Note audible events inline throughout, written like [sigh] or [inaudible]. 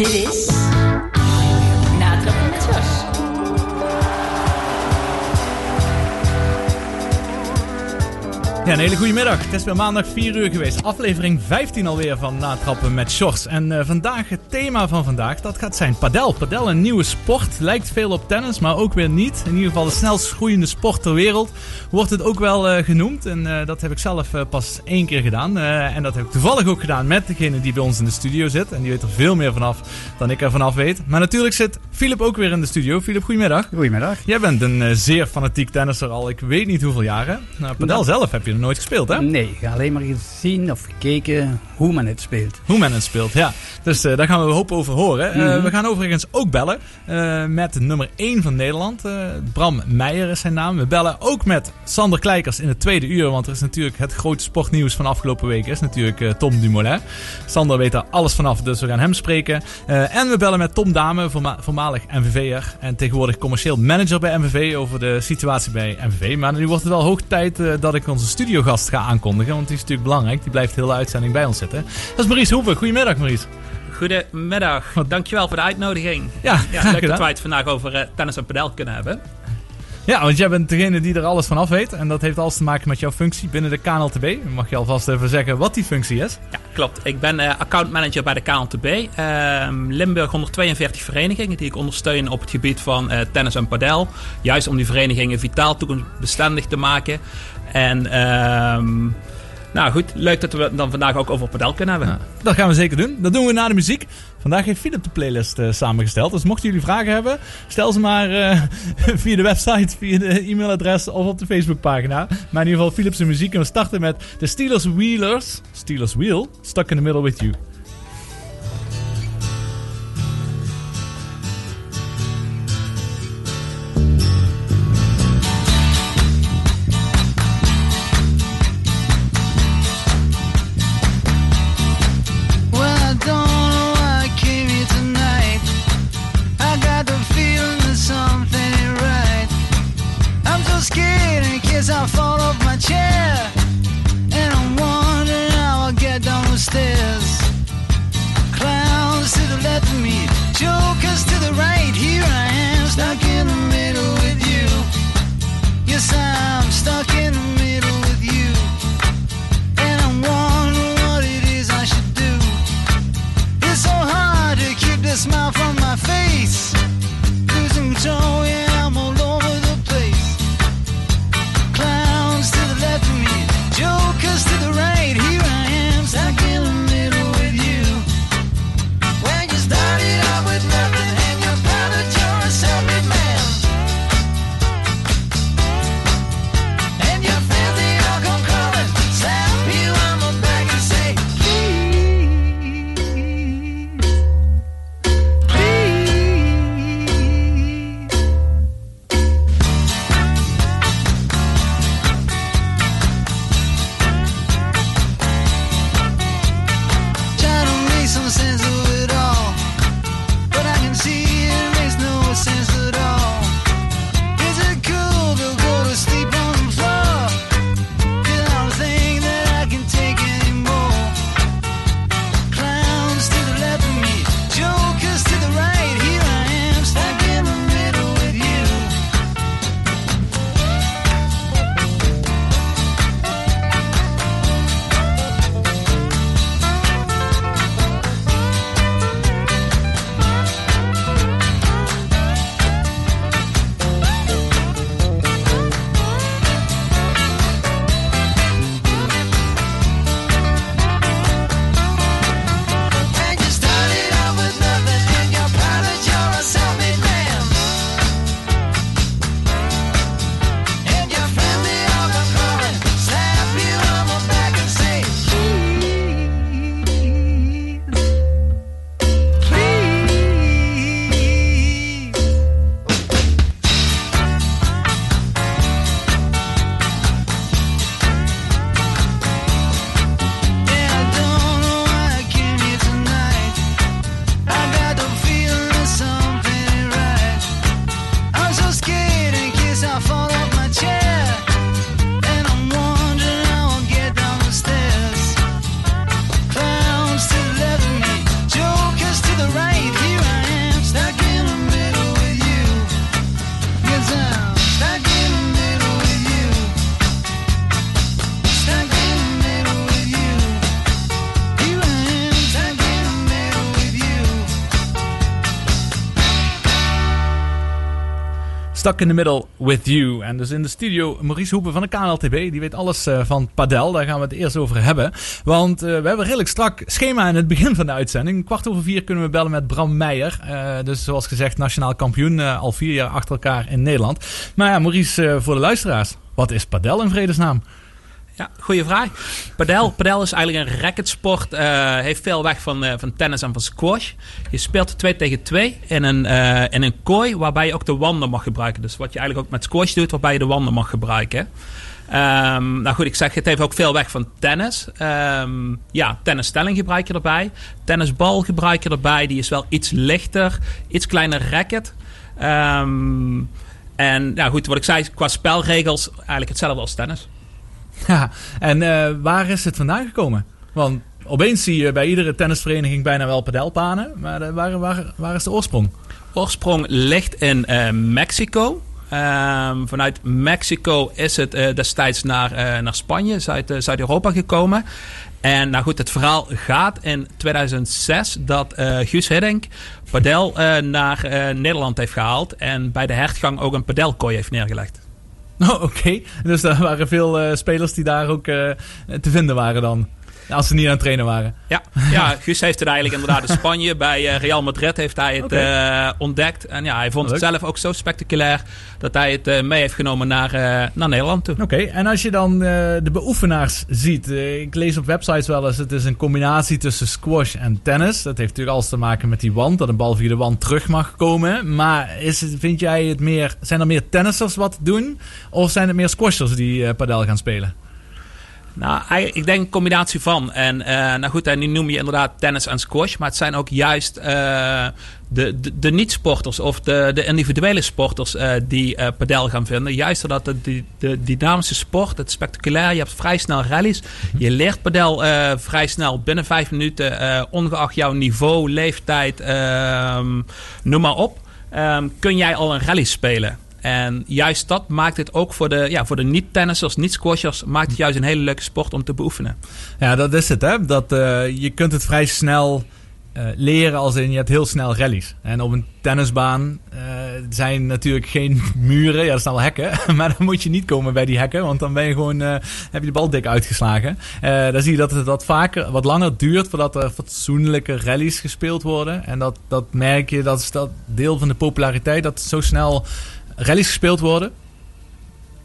Dit is een hele goede middag. Het is weer maandag 4 uur geweest. Aflevering 15 alweer van Natrappen met Shorts. En eh, vandaag, het thema van vandaag, dat gaat zijn padel. Padel, een nieuwe sport. Lijkt veel op tennis, maar ook weer niet. In ieder geval de snelst groeiende sport ter wereld. Wordt het ook wel eh, genoemd. En eh, dat heb ik zelf pas één keer gedaan. En dat heb ik toevallig ook gedaan met degene die bij ons in de studio zit. En die weet er veel meer vanaf dan ik er vanaf weet. Maar natuurlijk zit Filip ook weer in de studio. Filip, goedemiddag. Goedemiddag. Jij bent een zeer fanatiek tennisser al, ik weet niet hoeveel jaren. Nou, padel zelf heb je nooit gespeeld, hè? Nee, alleen maar gezien of gekeken hoe men het speelt. Hoe men het speelt, ja. Dus eh, daar gaan we een hoop over horen. Eh, Mhm. we gaan overigens ook bellen eh, met nummer 1 van Nederland. Bram Meijer is zijn naam. We bellen ook met Sander Kleikers in het tweede uur. Want er is natuurlijk het grote sportnieuws van afgelopen week. Is natuurlijk Tom Dumoulin. Sander weet daar alles vanaf, dus we gaan hem spreken. En we bellen met Tom Dame, voorma- voormalig MVV'er. En tegenwoordig commercieel manager bij MVV over de situatie bij MVV. Maar nu wordt het wel hoog tijd dat ik onze studiogast ga aankondigen. Want die is natuurlijk belangrijk. Die blijft de hele uitzending bij ons zitten. Dat is Maurice Hoeven. Goedemiddag Maurice. Goedemiddag. Dankjewel voor de uitnodiging. Ja, leuk dat wij het vandaag over eh, tennis en padel kunnen hebben. Ja, want jij bent degene die er alles van af weet. En dat heeft alles te maken met jouw functie binnen de KNLTB. Mag je alvast even zeggen wat die functie is? Ja, klopt. Ik ben eh accountmanager bij de KNTB. Ehm Limburg 142 verenigingen die ik ondersteun op het gebied van eh, tennis en padel. Juist om die verenigingen vitaal toekomstbestendig te maken. En ehm, nou goed, leuk dat we het dan vandaag ook over padel kunnen hebben. Dat gaan we zeker doen. Dat doen we na de muziek. Vandaag heeft Philip de playlist eh, samengesteld. Dus mochten jullie vragen hebben, stel ze maar eh, [laughs] via de website, via de e-mailadres of op de Facebookpagina. Maar in ieder geval Philips muziek. En we starten met de Steelers Wheelers. Steelers Wheel, Stuck in the Middle with You. In the Middle with You. En dus in de studio Maurice Hoepen van de KNLTB. Die weet alles eh, van padel. Daar gaan we het eerst over hebben. Want eh, we hebben een redelijk strak schema in het [laughs] begin van de uitzending. Kwart over vier kunnen we bellen met Bram Meijer. Eh, dus zoals gezegd nationaal kampioen. al vier jaar achter elkaar in Nederland. Maar ja, Maurice, voor de luisteraars. Wat is padel in vredesnaam? Ja, goede vraag. Padel, padel is eigenlijk een racketsport. eh heeft veel weg van, eh, van tennis en van squash. Je speelt 2 tegen 2 in een, eh, in een kooi waarbij je ook de wanden mag gebruiken. Dus wat je eigenlijk ook met squash doet, waarbij je de wanden mag gebruiken. Ehm, nou goed, ik zeg, het heeft ook veel weg van tennis. Ehm, ja, tennisstelling gebruik je erbij. Tennisbal gebruik je erbij. Die is wel iets lichter, iets kleiner racket. Ehm, en nou goed, wat ik zei, qua spelregels eigenlijk hetzelfde als tennis. Ja, en eh, waar is het vandaan gekomen? Want opeens zie je bij iedere tennisvereniging bijna wel padelpanen. Maar eh, waar, waar, waar is de oorsprong? Oorsprong ligt in eh, Mexico. Ehm, vanuit Mexico is het destijds naar, naar Spanje, Zuid, Zuid-Europa gekomen. En nou goed, het verhaal gaat in 2006 dat eh Guus Hiddink padel naar Nederland heeft gehaald. En bij de hertgang ook een padelkooi heeft neergelegd. [laughs] Oh, oké. Dus er waren veel eh, spelers die daar ook eh, te vinden waren dan. Als ze niet aan het trainen waren. Ja, ja Guus heeft het eigenlijk inderdaad in Spanje. [laughs] Bij eh, Real Madrid heeft hij het eh, ontdekt. En ja, hij vond het zelf ook zo spectaculair dat hij het eh, mee heeft genomen naar, naar Nederland toe. Oké, en als je dan de beoefenaars ziet. ik lees op websites wel eens, het is een combinatie tussen squash en tennis. Dat heeft natuurlijk alles te maken met die wand, dat een bal via de wand terug mag komen. Maar is het, vind jij het meer, zijn er meer tennissers wat doen? Of zijn het meer squashers die padel gaan spelen? Nou, ik denk een combinatie van. En eh, nou goed, en nu noem je inderdaad tennis en squash. Maar het zijn ook juist eh, de, de, niet-sporters of de, de individuele sporters eh, die padel gaan vinden. Juist omdat de, de, de dynamische sport, het spectaculair, je hebt vrij snel rallies. Je leert padel vrij snel binnen vijf minuten, ongeacht jouw niveau, leeftijd, ehm, noem maar op. ehm, kun jij al een rally spelen. En juist dat maakt het ook voor de, ja, voor de niet-tennissers, niet-squashers, maakt het juist een hele leuke sport om te beoefenen. Ja, dat is het hè. Dat, eh, je kunt het vrij snel eh, leren als in je hebt heel snel rallies. En op een tennisbaan eh, zijn natuurlijk geen [laughs] muren. Ja, er staan wel hekken. [laughs] Maar dan moet je niet komen bij die hekken. Want dan ben je gewoon, heb je de bal dik uitgeslagen. Dan zie je dat het wat vaker, wat langer duurt voordat er fatsoenlijke rallies gespeeld worden. En dat, dat merk je, dat is dat deel van de populariteit. Dat zo snel rallies gespeeld worden.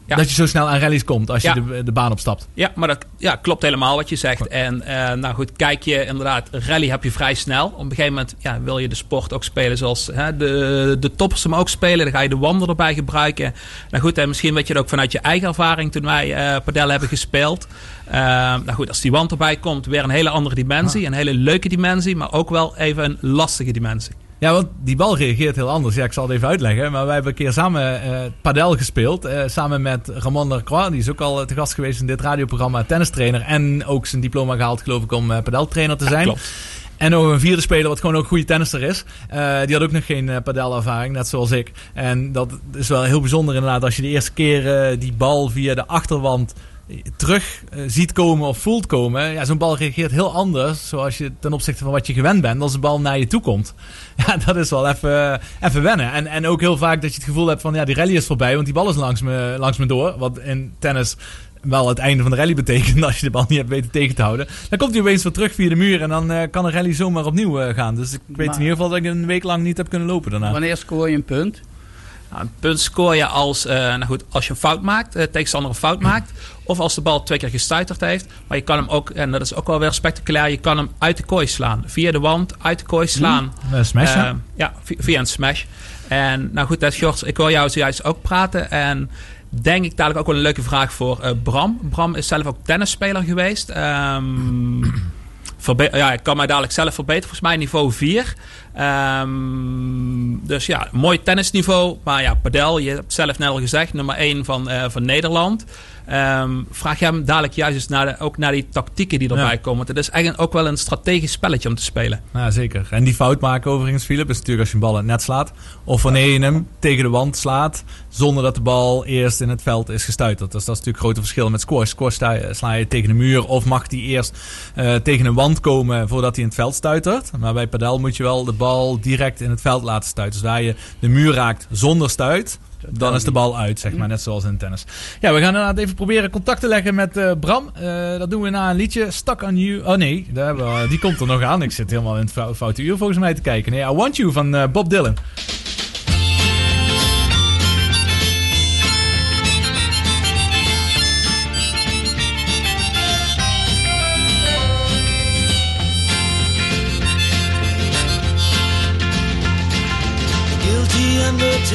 Ja. Dat je zo snel aan rallies komt als je Ja. de, de baan opstapt. Ja, maar dat ja, klopt helemaal wat je zegt. En eh, nou goed, kijk je inderdaad, rally heb je vrij snel. Op een gegeven moment ja, wil je de sport ook spelen zoals hè, de, de toppers hem ook spelen. Dan ga je de wanden erbij gebruiken. Nou goed, en misschien weet je het ook vanuit je eigen ervaring toen wij eh padel hebben gespeeld. Eh, nou goed, als die wand erbij komt, weer een hele andere dimensie. Een hele leuke dimensie, maar ook wel even een lastige dimensie. Ja, want die bal reageert heel anders. Ja, ik zal het even uitleggen. Maar wij hebben een keer samen eh padel gespeeld. eh, samen met Ramon Lacroix. Die is ook al eh, te gast geweest in dit radioprogramma. Tennistrainer. En ook zijn diploma gehaald, geloof ik, om padeltrainer te zijn. Klopt. En nog een vierde speler, wat gewoon ook een goede tennisser is. Die had ook nog geen eh, padelervaring, net zoals ik. En dat is wel heel bijzonder inderdaad. Als je de eerste keer die bal via de achterwand terug eh, ziet komen of voelt komen. Ja, zo'n bal reageert heel anders. Zoals je ten opzichte van wat je gewend bent. Als de bal naar je toe komt. [laughs] Ja, dat is wel even, even wennen. En, en ook heel vaak dat je het gevoel hebt van ja, die rally is voorbij. Want die bal is langs me, langs me door. Wat in tennis wel het einde van de rally betekent. [laughs] Als je de bal niet hebt weten tegen te houden. Dan komt hij opeens weer terug via de muur. En dan eh, kan de rally zomaar opnieuw eh, gaan. Dus ik weet Maar- in ieder geval dat ik een week lang niet heb kunnen lopen daarna. Wanneer scoor je een punt? Nou, een punt scoor je als, eh, nou goed, als je een fout maakt, eh, tegenstander een fout maakt. Of als de bal twee keer gestuiterd heeft. Maar je kan hem ook, en dat is ook wel weer spectaculair, je kan hem uit de kooi slaan. Via de wand, uit de kooi slaan. Eh, smash? Eh, ja, vi- via een smash. En nou goed, dat ik wil jou zojuist ook praten. En denk ik dadelijk ook wel een leuke vraag voor Bram. Bram is zelf ook tennisspeler geweest. Ehm, verbe- ja, ik kan mij dadelijk zelf verbeteren. Volgens mij niveau 4. Ehm, dus ja, mooi tennisniveau. Maar ja, padel, je hebt zelf net al gezegd, nummer 1 van, eh, van Nederland. Ehm, vraag je hem dadelijk juist eens naar de, ook naar die tactieken die erbij Ja. komen. Want het is eigenlijk ook wel een strategisch spelletje om te spelen. Ja, zeker. En die fout maken overigens, Philip, is natuurlijk als je een bal in het net slaat. Of wanneer je hem tegen de wand slaat, zonder dat de bal eerst in het veld is gestuiterd. Dus dat is natuurlijk een grote verschil met squash. Squash sta je- sla je tegen de muur of mag die eerst eh, tegen een wand komen voordat hij in het veld stuitert. Maar bij padel moet je wel de bal direct in het veld laten stuiten. Dus waar je de muur raakt zonder stuit, Dan is de bal uit, zeg maar, net zoals in tennis. Ja, we gaan inderdaad even proberen contact te leggen met eh, Bram. Eh, dat doen we na een liedje, Stuck on You. Oh nee, daar die komt er nog aan. Ik zit helemaal in het fou- foute uur volgens mij te kijken. Nee, I Want You van eh, Bob Dylan.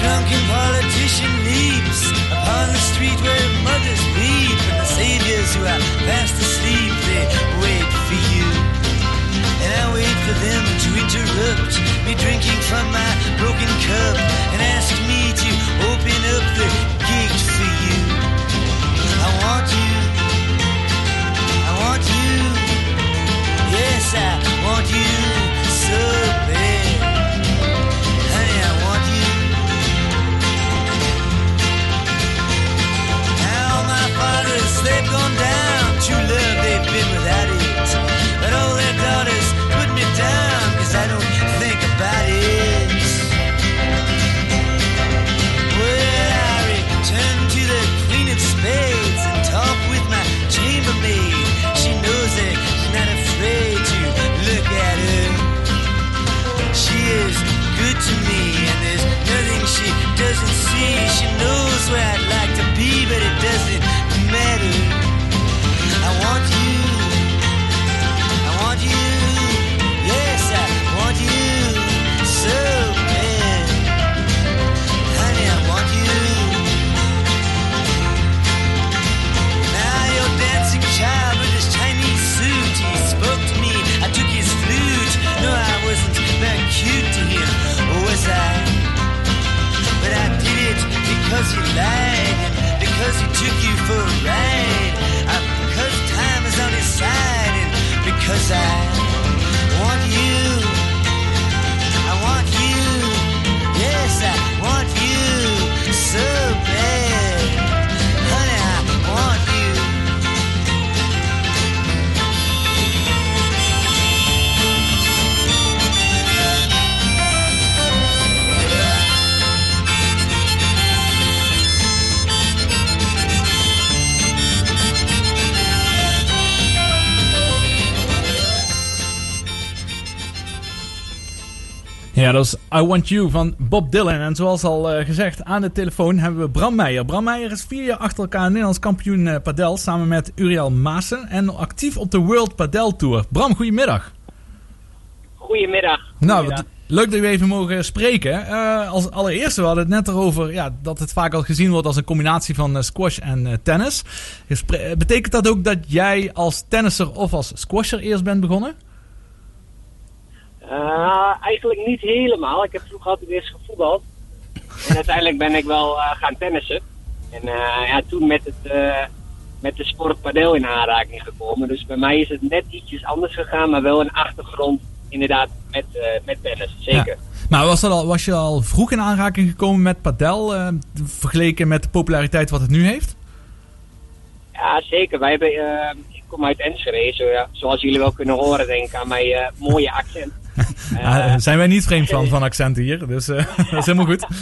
drunken politician leaps upon the street where mothers weep, and the saviors who are fast asleep they wait for you. And I wait for them to interrupt me drinking from my broken cup and ask me for a ride. Uh, because time is on his side and because I Ja, dat is I Want You van Bob Dylan. En zoals al eh, gezegd, aan de telefoon hebben we Bram Meijer. Bram Meijer is vier jaar achter elkaar Nederlands kampioen eh, padel samen met Uriel Maassen. En actief op de World Padel Tour. Bram, goedemiddag. Goedemiddag. Nou, leuk dat we even mogen spreken. Eh, als allereerste, we hadden het net erover ja, dat het vaak al gezien wordt als een combinatie van squash en tennis. Gespre- betekent dat ook dat jij als tennisser of als squasher eerst bent begonnen? Eh, eigenlijk niet helemaal. Ik heb vroeger altijd eerst gevoetbald. En uiteindelijk ben ik wel eh, gaan tennissen. En eh, ja, toen met, het, met de sport padel in aanraking gekomen. Dus bij mij is het net ietsjes anders gegaan, maar wel een achtergrond inderdaad met, met tennis. Zeker. Ja. Maar was, dat al, was je al vroeg in aanraking gekomen met padel, vergeleken met de populariteit wat het nu heeft? Ja, zeker. Wij hebben, ik kom uit Enschede, zo, ja, zoals jullie wel kunnen horen, denk ik aan mijn mooie accent. [laughs] Ah, zijn wij niet vreemd van, van accenten hier, dus eh, [laughs] dat is helemaal goed. [laughs]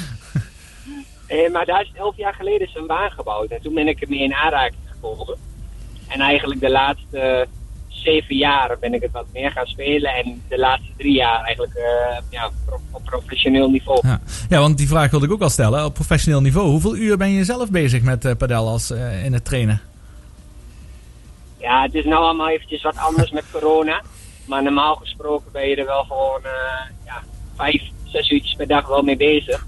Eh, maar daar is elf jaar geleden is een baan gebouwd. En toen ben ik ermee in aanraking gekomen. En eigenlijk de laatste eh, zeven jaar ben ik het wat meer gaan spelen. En de laatste drie jaar eigenlijk eh, ja, pro- op professioneel niveau. Ja. ja, want die vraag wilde ik ook al stellen. Op professioneel niveau, hoeveel uur ben je zelf bezig met eh, padel als eh, in het trainen? Ja, het is nou allemaal eventjes wat anders met corona. Maar normaal gesproken ben je er wel gewoon eh, ja, vijf, zes uurtjes per dag wel mee bezig.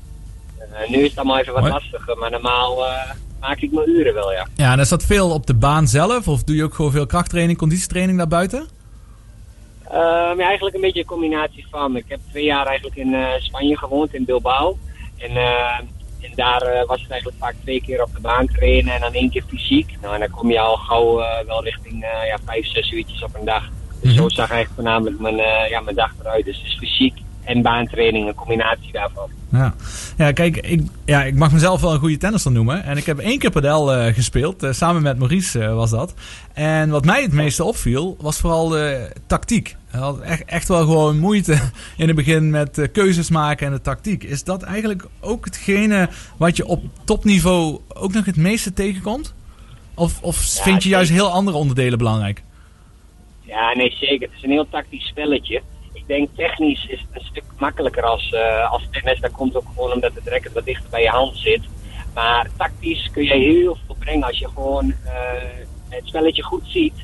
Eh, nu is het allemaal even wat lastiger. Maar normaal eh, maak ik mijn uren wel, ja. Ja, en is dat veel op de baan zelf? Of doe je ook gewoon veel krachttraining, conditietraining daarbuiten? Ehm, ja, eigenlijk een beetje een combinatie van. Ik heb twee jaar eigenlijk in Spanje gewoond, in Bilbao. En, en daar was het eigenlijk vaak twee keer op de baan trainen en dan één keer fysiek. Nou, en dan kom je al gauw wel richting ja, vijf, zes uurtjes op een dag. Dus zo zag eigenlijk voornamelijk mijn, eh, ja, mijn dag eruit. Dus fysiek en baantraining, een combinatie daarvan. Ja, ja kijk, ik, ja, ik mag mezelf wel een goede tennisser noemen. En ik heb één keer padel eh, gespeeld, eh, samen met Maurice was dat. En wat mij het meeste opviel, was vooral de tactiek. Hij had echt, echt wel gewoon moeite in het begin met keuzes maken en de tactiek. Is dat eigenlijk ook hetgene wat je op topniveau ook nog het meeste tegenkomt? Of, of Ja, vind je juist heel andere onderdelen belangrijk? Ja, nee, zeker. Het is een heel tactisch spelletje. Ik denk technisch is het een stuk makkelijker als, eh, als tennis. Dat komt ook gewoon omdat het racket wat dichter bij je hand zit. Maar tactisch kun je heel veel brengen als je gewoon eh, het spelletje goed ziet.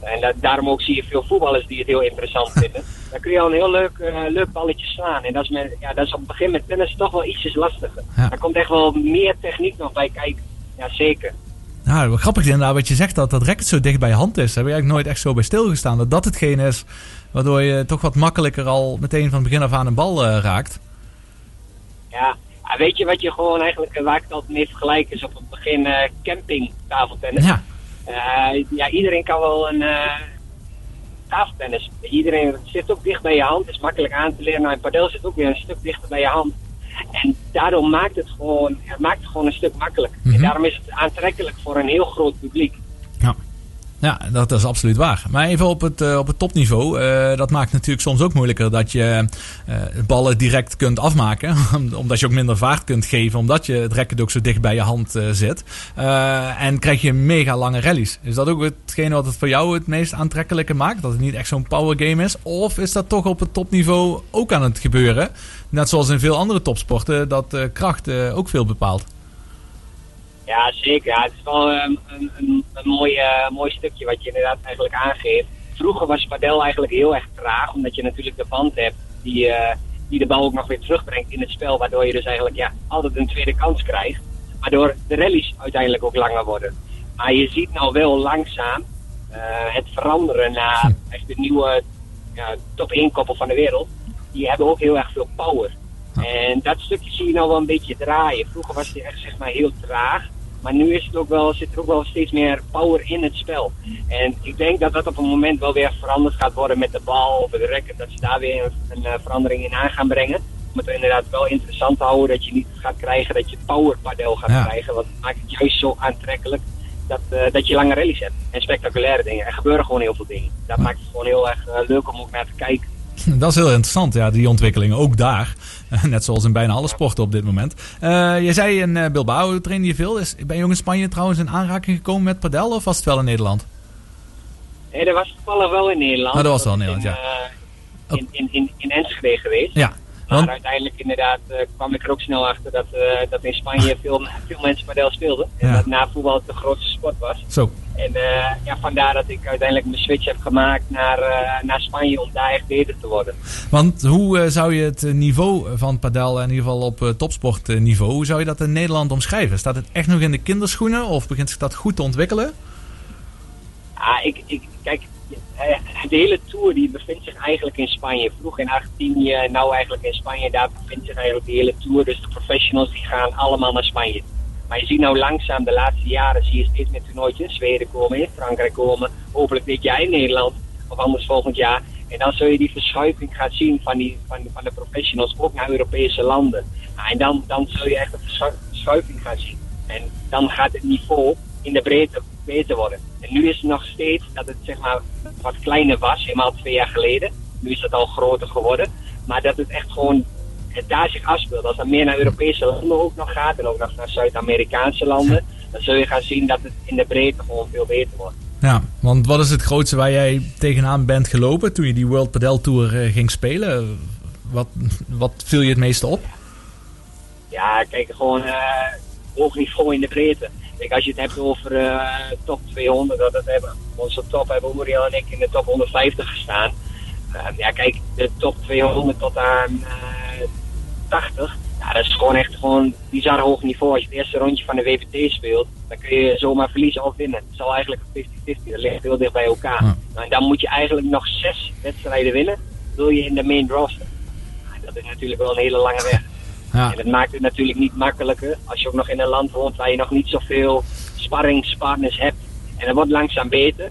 En dat, daarom ook zie je veel voetballers die het heel interessant [laughs] vinden. Dan kun je al een heel leuk, eh, leuk balletje slaan. En dat is, met, ja, dat is op het begin met tennis toch wel ietsjes lastiger. Ja. Daar komt echt wel meer techniek nog bij kijken. Ja, zeker. Nou, wat grappig inderdaad wat je zegt dat dat racket zo dicht bij je hand is. Daar heb ik eigenlijk nooit echt zo bij stilgestaan. Dat dat hetgeen is waardoor je toch wat makkelijker al meteen van begin af aan een bal eh, raakt. Ja, weet je wat je gewoon eigenlijk, eh, waar ik het altijd mee vergelijk, is op het begin eh camping tafeltennis. Ja, ja, iedereen kan wel een tafeltennis. Iedereen zit ook dicht bij je hand, is makkelijk aan te leren. Nou, een padel zit ook weer een stuk dichter bij je hand. En daardoor maakt het gewoon, het maakt het gewoon een stuk makkelijker. Mhm. En daarom is het aantrekkelijk voor een heel groot publiek. Ja dat is absoluut waar. Maar even op het, eh, op het topniveau. eh, dat maakt natuurlijk soms ook moeilijker dat je eh, ballen direct kunt afmaken. [laughs] omdat je ook minder vaart kunt geven. Omdat je het racket ook zo dicht bij je hand zit. En krijg je mega lange rallies. Is dat ook hetgene wat het voor jou het meest aantrekkelijke maakt? Dat het niet echt zo'n power game is? Of is dat toch op het topniveau ook aan het gebeuren? Net zoals in veel andere topsporten. Dat kracht ook veel bepaalt. Ja, zeker. Ja, het is wel een, een, een, een mooi, eh, mooi stukje wat je inderdaad eigenlijk aangeeft. Vroeger was padel eigenlijk heel erg traag, omdat je natuurlijk de band hebt die, eh, die de bal ook nog weer terugbrengt in het spel. Waardoor je dus eigenlijk ja, altijd een tweede kans krijgt. Waardoor de rallies uiteindelijk ook langer worden. Maar je ziet nou wel langzaam eh, het veranderen naar echt de nieuwe top 1 koppel van de wereld. Die hebben ook heel erg veel power. En dat stukje zie je nou wel een beetje draaien. Vroeger was het echt zeg maar heel traag. Maar nu is het ook wel, zit er ook wel steeds meer power in het spel. En ik denk dat dat op een moment wel weer veranderd gaat worden met de bal of de racket. Dat ze daar weer een, een eh, verandering in aan gaan brengen. Om het inderdaad wel interessant te houden. Dat je niet gaat krijgen dat je power padel gaat Ja. krijgen. Want het maakt het juist zo aantrekkelijk dat, eh, dat je lange rallies hebt. En spectaculaire dingen. Er gebeuren gewoon heel veel dingen. Dat maakt het gewoon heel erg eh, leuk om ook naar te kijken. [laughs] Dat is heel interessant, ja, die ontwikkelingen. Ook daar. [laughs] Net zoals in bijna alle sporten op dit moment. Eh, je zei in eh, Bilbao trainde je veel. Is, ben je ook in Spanje trouwens in aanraking gekomen met padel? Of was het wel in Nederland? Nee, dat was toevallig wel in Nederland. Ah, dat was wel in Nederland, eh, in, in, in, in Enschede geweest. Ja. Maar uiteindelijk inderdaad kwam ik er ook snel achter dat, dat in Spanje [laughs] veel, veel mensen padel speelden. En Ja. dat na voetbal het de grootste sport was. zo. En eh, ja, vandaar dat ik uiteindelijk mijn switch heb gemaakt naar, eh, naar Spanje om daar echt beter te worden. Want hoe eh, zou je het niveau van padel, in ieder geval op topsportniveau, hoe zou je dat in Nederland omschrijven? Staat het echt nog in de kinderschoenen of begint zich dat goed te ontwikkelen? Ah, ik, ik, kijk, de hele tour die bevindt zich eigenlijk in Spanje. Vroeg in Argentinië, en nou eigenlijk in Spanje. Daar bevindt zich eigenlijk de hele tour. Dus de professionals die gaan allemaal naar Spanje. Maar je ziet nou langzaam de laatste jaren zie je steeds meer toernooitjes. Zweden komen, in Frankrijk komen. Hopelijk dit jaar in Nederland. Of anders volgend jaar. En dan zul je die verschuiving gaan zien van, die, van, van de professionals ook naar Europese landen. Nou, en dan, dan zul je echt een verschu- verschuiving gaan zien. En dan gaat het niveau in de breedte beter worden. En nu is het nog steeds dat het zeg maar wat kleiner was, helemaal twee jaar geleden. Nu is het al groter geworden. Maar dat het echt gewoon het daar zich afspeelt. Als het meer naar Europese landen ook nog gaat en ook nog naar Zuid-Amerikaanse landen, dan zul je gaan zien dat het in de breedte gewoon veel beter wordt. Ja, want wat is het grootste waar jij tegenaan bent gelopen toen je die World Padel Tour eh, ging spelen? Wat, wat viel je het meeste op? Ja, kijk, gewoon eh hoog niveau in de breedte. Kijk, als je het hebt over eh, top 200, dat, dat hebben onze top hebben Uriel en ik in de top 150 gestaan. Eh, ja, kijk, de top 200 tot aan 80, ja, dat is gewoon echt gewoon bizar hoog niveau. Als je het eerste rondje van de WPT speelt, dan kun je zomaar verliezen of winnen. Het is al eigenlijk een 50-50. Dat ligt heel dicht bij elkaar. Ja. Nou, en dan moet je eigenlijk nog zes wedstrijden winnen. Wil je in de main draw staan. Nou, dat is natuurlijk wel een hele lange weg. Ja. En dat maakt het natuurlijk niet makkelijker als je ook nog in een land woont waar je nog niet zoveel sparringspartners hebt. En dat wordt langzaam beter.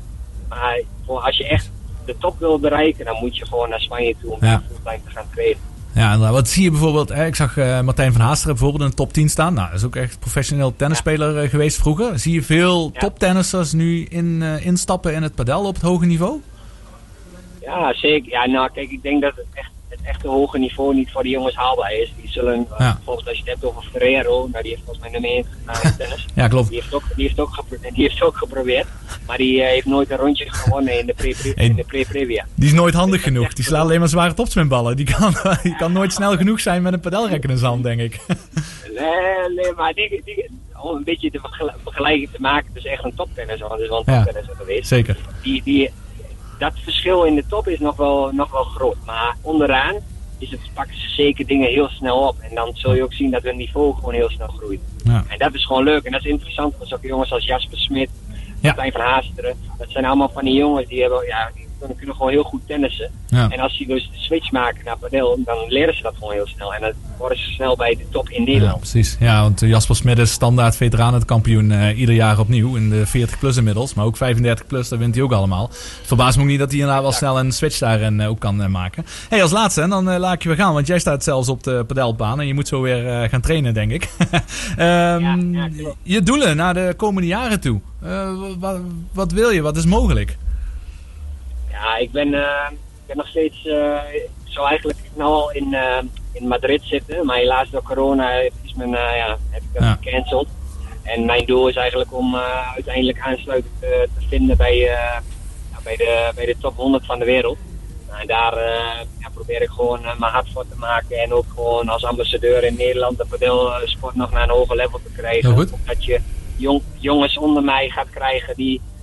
Maar als je echt de top wil bereiken, dan moet je gewoon naar Spanje toe om Ja. fulltime te gaan trainen. Ja. Wat zie je bijvoorbeeld? Hè? Ik zag eh, Martijn van Haasteren bijvoorbeeld in de top 10 staan. Nou, dat is ook echt professioneel tennisspeler eh, geweest vroeger. Zie je veel Ja. toptennissers nu in, eh, instappen in het padel op het hoge niveau? Ja, zeker. Ja, nou, kijk, ik denk dat het, echt, echte hoge niveau niet voor de jongens haalbaar is. Die zullen, eh, bijvoorbeeld als je het hebt over Ferrero, nou, die heeft volgens mij nummer 1 gedaan in tennis. [laughs] Ja, klopt. Die heeft, ook, die, heeft ook gepro- die heeft ook geprobeerd, maar die eh, heeft nooit een rondje gewonnen in de pre- Hey. de pre-previa. Die is nooit handig genoeg. Die slaat alleen maar zware topspinballen. Die kan, [laughs] die kan nooit snel genoeg zijn met een padelrekker in zijn hand, denk ik. [laughs] Nee, nee, maar die, die, om een beetje de vergel- vergelijking te maken, is echt een toptennisser, want het is wel een Ja. toptennisser geweest. Zeker. die, die, dat verschil in de top is nog wel, nog wel groot. Maar onderaan is het, pakken ze zeker dingen heel snel op. En dan zul je ook zien dat hun niveau gewoon heel snel groeit. Ja. En dat is gewoon leuk. En dat is interessant voor zulke jongens als Jasper Smit, Ja. Martijn van Haasteren. Dat zijn allemaal van die jongens die, hebben, ja, die kunnen, kunnen gewoon heel goed tennissen. Ja. En als die dus de switch maken naar padel, dan leren ze dat gewoon heel snel. En dan worden ze snel bij de top in Ja, Nederland. precies. Ja, want eh, Jasper Smit is standaard veteranenkampioen eh ieder jaar opnieuw. In de 40 plus inmiddels. Maar ook 35 plus, dat wint hij ook allemaal. Verbaast me ook niet dat hij inderdaad wel snel een switch daarin eh, ook kan maken. hey, als laatste, en dan laat ik je weer gaan. Want jij staat zelfs op de padelbaan. En je moet zo weer gaan trainen, denk ik. [laughs] Ehm, Ja, ja, je doelen naar de komende jaren toe. Wat, wat wil je? Wat is mogelijk? Ja, ik ben, eh, ik ben nog steeds. eh ik zou eigenlijk nou al in, eh, in Madrid zitten. Maar helaas door corona is mijn, eh, ja, heb ik dat Ja. gecanceld. En mijn doel is eigenlijk om eh, uiteindelijk aansluiting te, te vinden bij, eh, ja, bij, de, bij de top 100 van de wereld. En daar eh, ja, probeer ik gewoon eh, mijn hart voor te maken. En ook gewoon als ambassadeur in Nederland de padelsport nog naar een hoger level te krijgen. Heel goed. Dat je jong, jongens onder mij gaat krijgen die eh,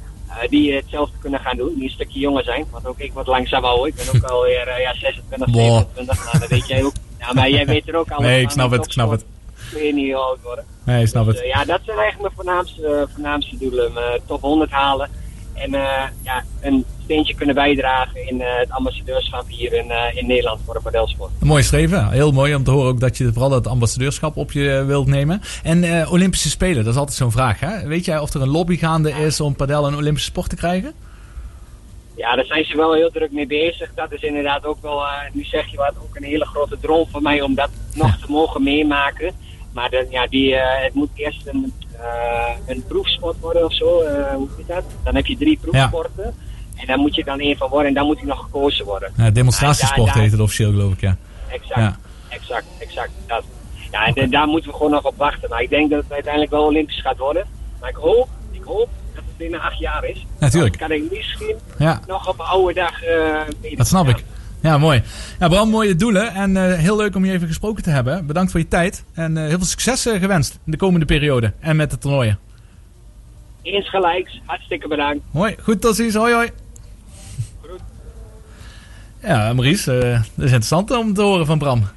die hetzelfde kunnen gaan doen, die een stukje jonger zijn. Want ook ik word langzaam ouder. Ik ben ook alweer uh, ja, 26, Boah. 27. Nou, dat weet jij ook. Ja, maar jij weet er ook alles Nee, ik snap het, ik snap topsport Kun je niet oud worden. Nee, ik snap Dus, het. eh, ja, dat zijn eigenlijk mijn voornaamste, eh, voornaamste doelen. Mijn top 100 halen. En eh, ja, een steentje kunnen bijdragen in eh, het ambassadeurschap hier in, eh, in Nederland voor de padelsport. Een mooi streven. Heel mooi om te horen ook dat je vooral het ambassadeurschap op je eh, wilt nemen. En Olympische Spelen, dat is altijd zo'n vraag. Hè? Weet jij of er een lobby gaande is om padel een Olympische sport te krijgen? Ja, daar zijn ze wel heel druk mee bezig. Dat is inderdaad ook wel, nu zeg je wat, ook een hele grote droom voor mij om dat nog te mogen meemaken. Maar ja, die, het moet eerst een, een proefsport worden of zo. hoe heet dat? Dan heb je drie proefsporten. En daar moet je dan één van worden en dan moet hij nog gekozen worden. Ja, demonstratiesport daar- heet het officieel geloof ik, ja. Exact, Ja. exact, exact. Dat. Ja, en daar moeten we gewoon nog op wachten. Maar ik denk dat het uiteindelijk wel Olympisch gaat worden. Maar ik hoop, ik hoop dat het binnen acht jaar is. Natuurlijk. Dan kan ik misschien Ja, nog op een oude dag eh dat snap ik. Ja, mooi. Ja, Bram, mooie doelen. En eh, heel leuk om je even gesproken te hebben. Bedankt voor je tijd. En eh, heel veel succes gewenst in de komende periode. En met de toernooien. Eens gelijks. Hartstikke bedankt. Mooi. Goed, tot ziens. Hoi, hoi. Ja, Maurice, eh, dat is interessant om te horen van Bram.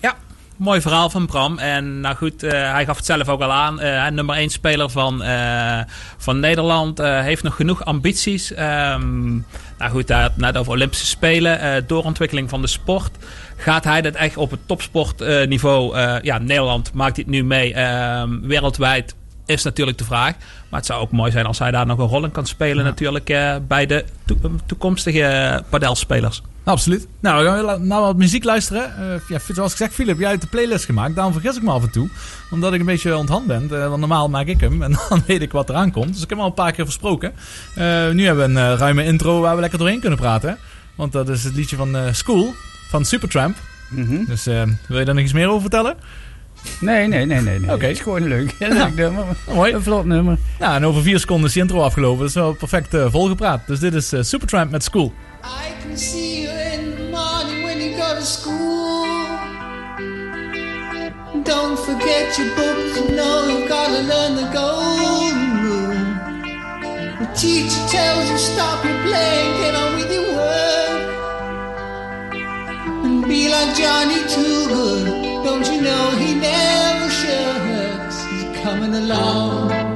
Ja, mooi verhaal van Bram. En nou goed, eh, hij gaf het zelf ook al aan. Eh, nummer 1 speler van, van Nederland. heeft nog genoeg ambities. Ehm, nou goed, had net over Olympische Spelen. doorontwikkeling van de sport. Gaat hij dat echt op het topsportniveau... ja, Nederland maakt dit nu mee. ehm, wereldwijd is natuurlijk de vraag. Maar het zou ook mooi zijn als hij daar nog een rol in kan spelen. Natuurlijk bij de to- toekomstige padelspelers. Absoluut. Nou, we gaan naar wat muziek luisteren. Eh, ja, zoals gezegd, Philip, jij hebt de playlist gemaakt. Daarom vergis ik me af en toe. Omdat ik een beetje onthand ben. Eh, want normaal maak ik hem [laughs] en dan weet ik wat eraan komt. Dus ik heb hem al een paar keer versproken. Eh, nu hebben we een ruime intro waar we lekker doorheen kunnen praten. Want dat is het liedje van School van Supertramp. Mhm. Dus wil je daar nog iets meer over vertellen? Nee, nee, nee, nee. nee. Oké. Het is gewoon leuk. Een leuk [laughs] nummer. Mooi. Een vlot nummer. Nou, en over vier seconden is die intro afgelopen. Is wel perfect volgepraat. Dus dit is Supertramp met School. I can see you in the morning when you go to school. Don't forget your books, you know you've gotta learn the golden rule. The teacher tells you stop your playing, get on with your work. And be like Johnny Too Good, don't you know he never shucks? He's coming along.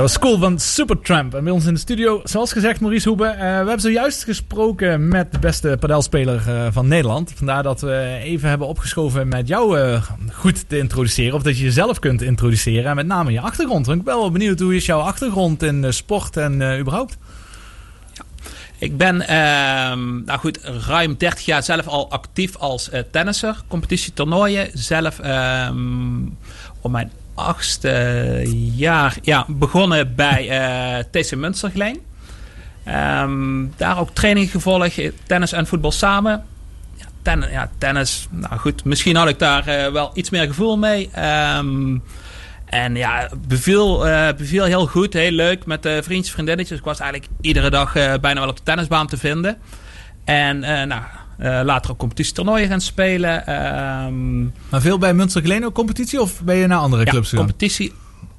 Dat was cool van Supertramp. En bij ons in de studio, zoals gezegd, Maurice Hoebe. Eh, we hebben zojuist gesproken met de beste padelspeler eh, van Nederland. Vandaar dat we even hebben opgeschoven met jou eh, goed te introduceren. Of dat je jezelf kunt introduceren. En met name je achtergrond. Ik ben wel benieuwd hoe is jouw achtergrond in eh, sport en eh, überhaupt? Ik ben ehm, nou goed, ruim 30 jaar zelf al actief als eh, tennisser. Competitietoernooien. Zelf ehm, op mijn achtste jaar ja, begonnen bij eh, TC Münstergleen. Ehm daar ook training gevolgd, tennis en voetbal samen. Ja, ten, ja, tennis, nou goed, misschien had ik daar eh, wel iets meer gevoel mee. Ehm, en ja, beviel, eh, beviel heel goed, heel leuk met eh vriendjes, vriendinnetjes. Ik was eigenlijk iedere dag eh, bijna wel op de tennisbaan te vinden. En eh, nou, eh, later ook competitietoernooien gaan spelen. Ehm, Maar veel bij Münster Geleen ook competitie of ben je naar andere ja, clubs gegaan? competitie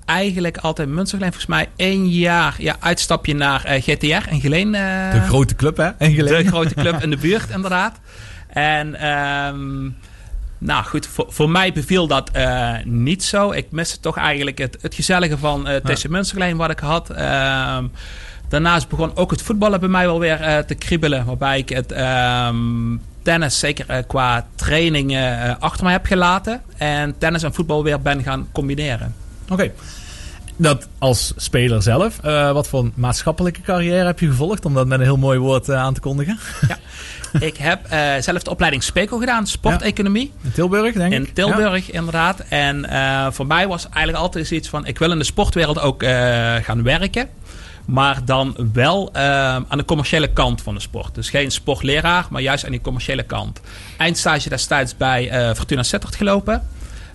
eigenlijk altijd Münstergleen. Volgens mij één jaar ja, uitstapje naar eh, GTR en Geleen. eh, De grote club hè? En Geleen. de grote club [laughs] in de buurt, inderdaad. En ehm, nou goed, voor, voor mij beviel dat eh, niet zo. Ik miste toch eigenlijk het, het gezellige van eh TC Münstergleen wat ik had. Ehm, daarnaast begon ook het voetballen bij mij wel weer eh, te kriebelen. Waarbij ik het ehm, tennis zeker eh, qua trainingen eh, achter mij heb gelaten. En tennis en voetbal weer ben gaan combineren. Oké. Dat als speler zelf. wat voor maatschappelijke carrière heb je gevolgd? Om dat met een heel mooi woord aan te kondigen. [laughs] ik heb zelf de opleiding SPECO gedaan, sporteconomie. In Tilburg, denk ik. In Tilburg, inderdaad. En voor mij was eigenlijk altijd zoiets van... ik wil in de sportwereld ook gaan werken. Maar dan wel eh, aan de commerciële kant van de sport. Dus geen sportleraar, maar juist aan die commerciële kant. Eindstage destijds bij eh, Fortuna Sittard gelopen.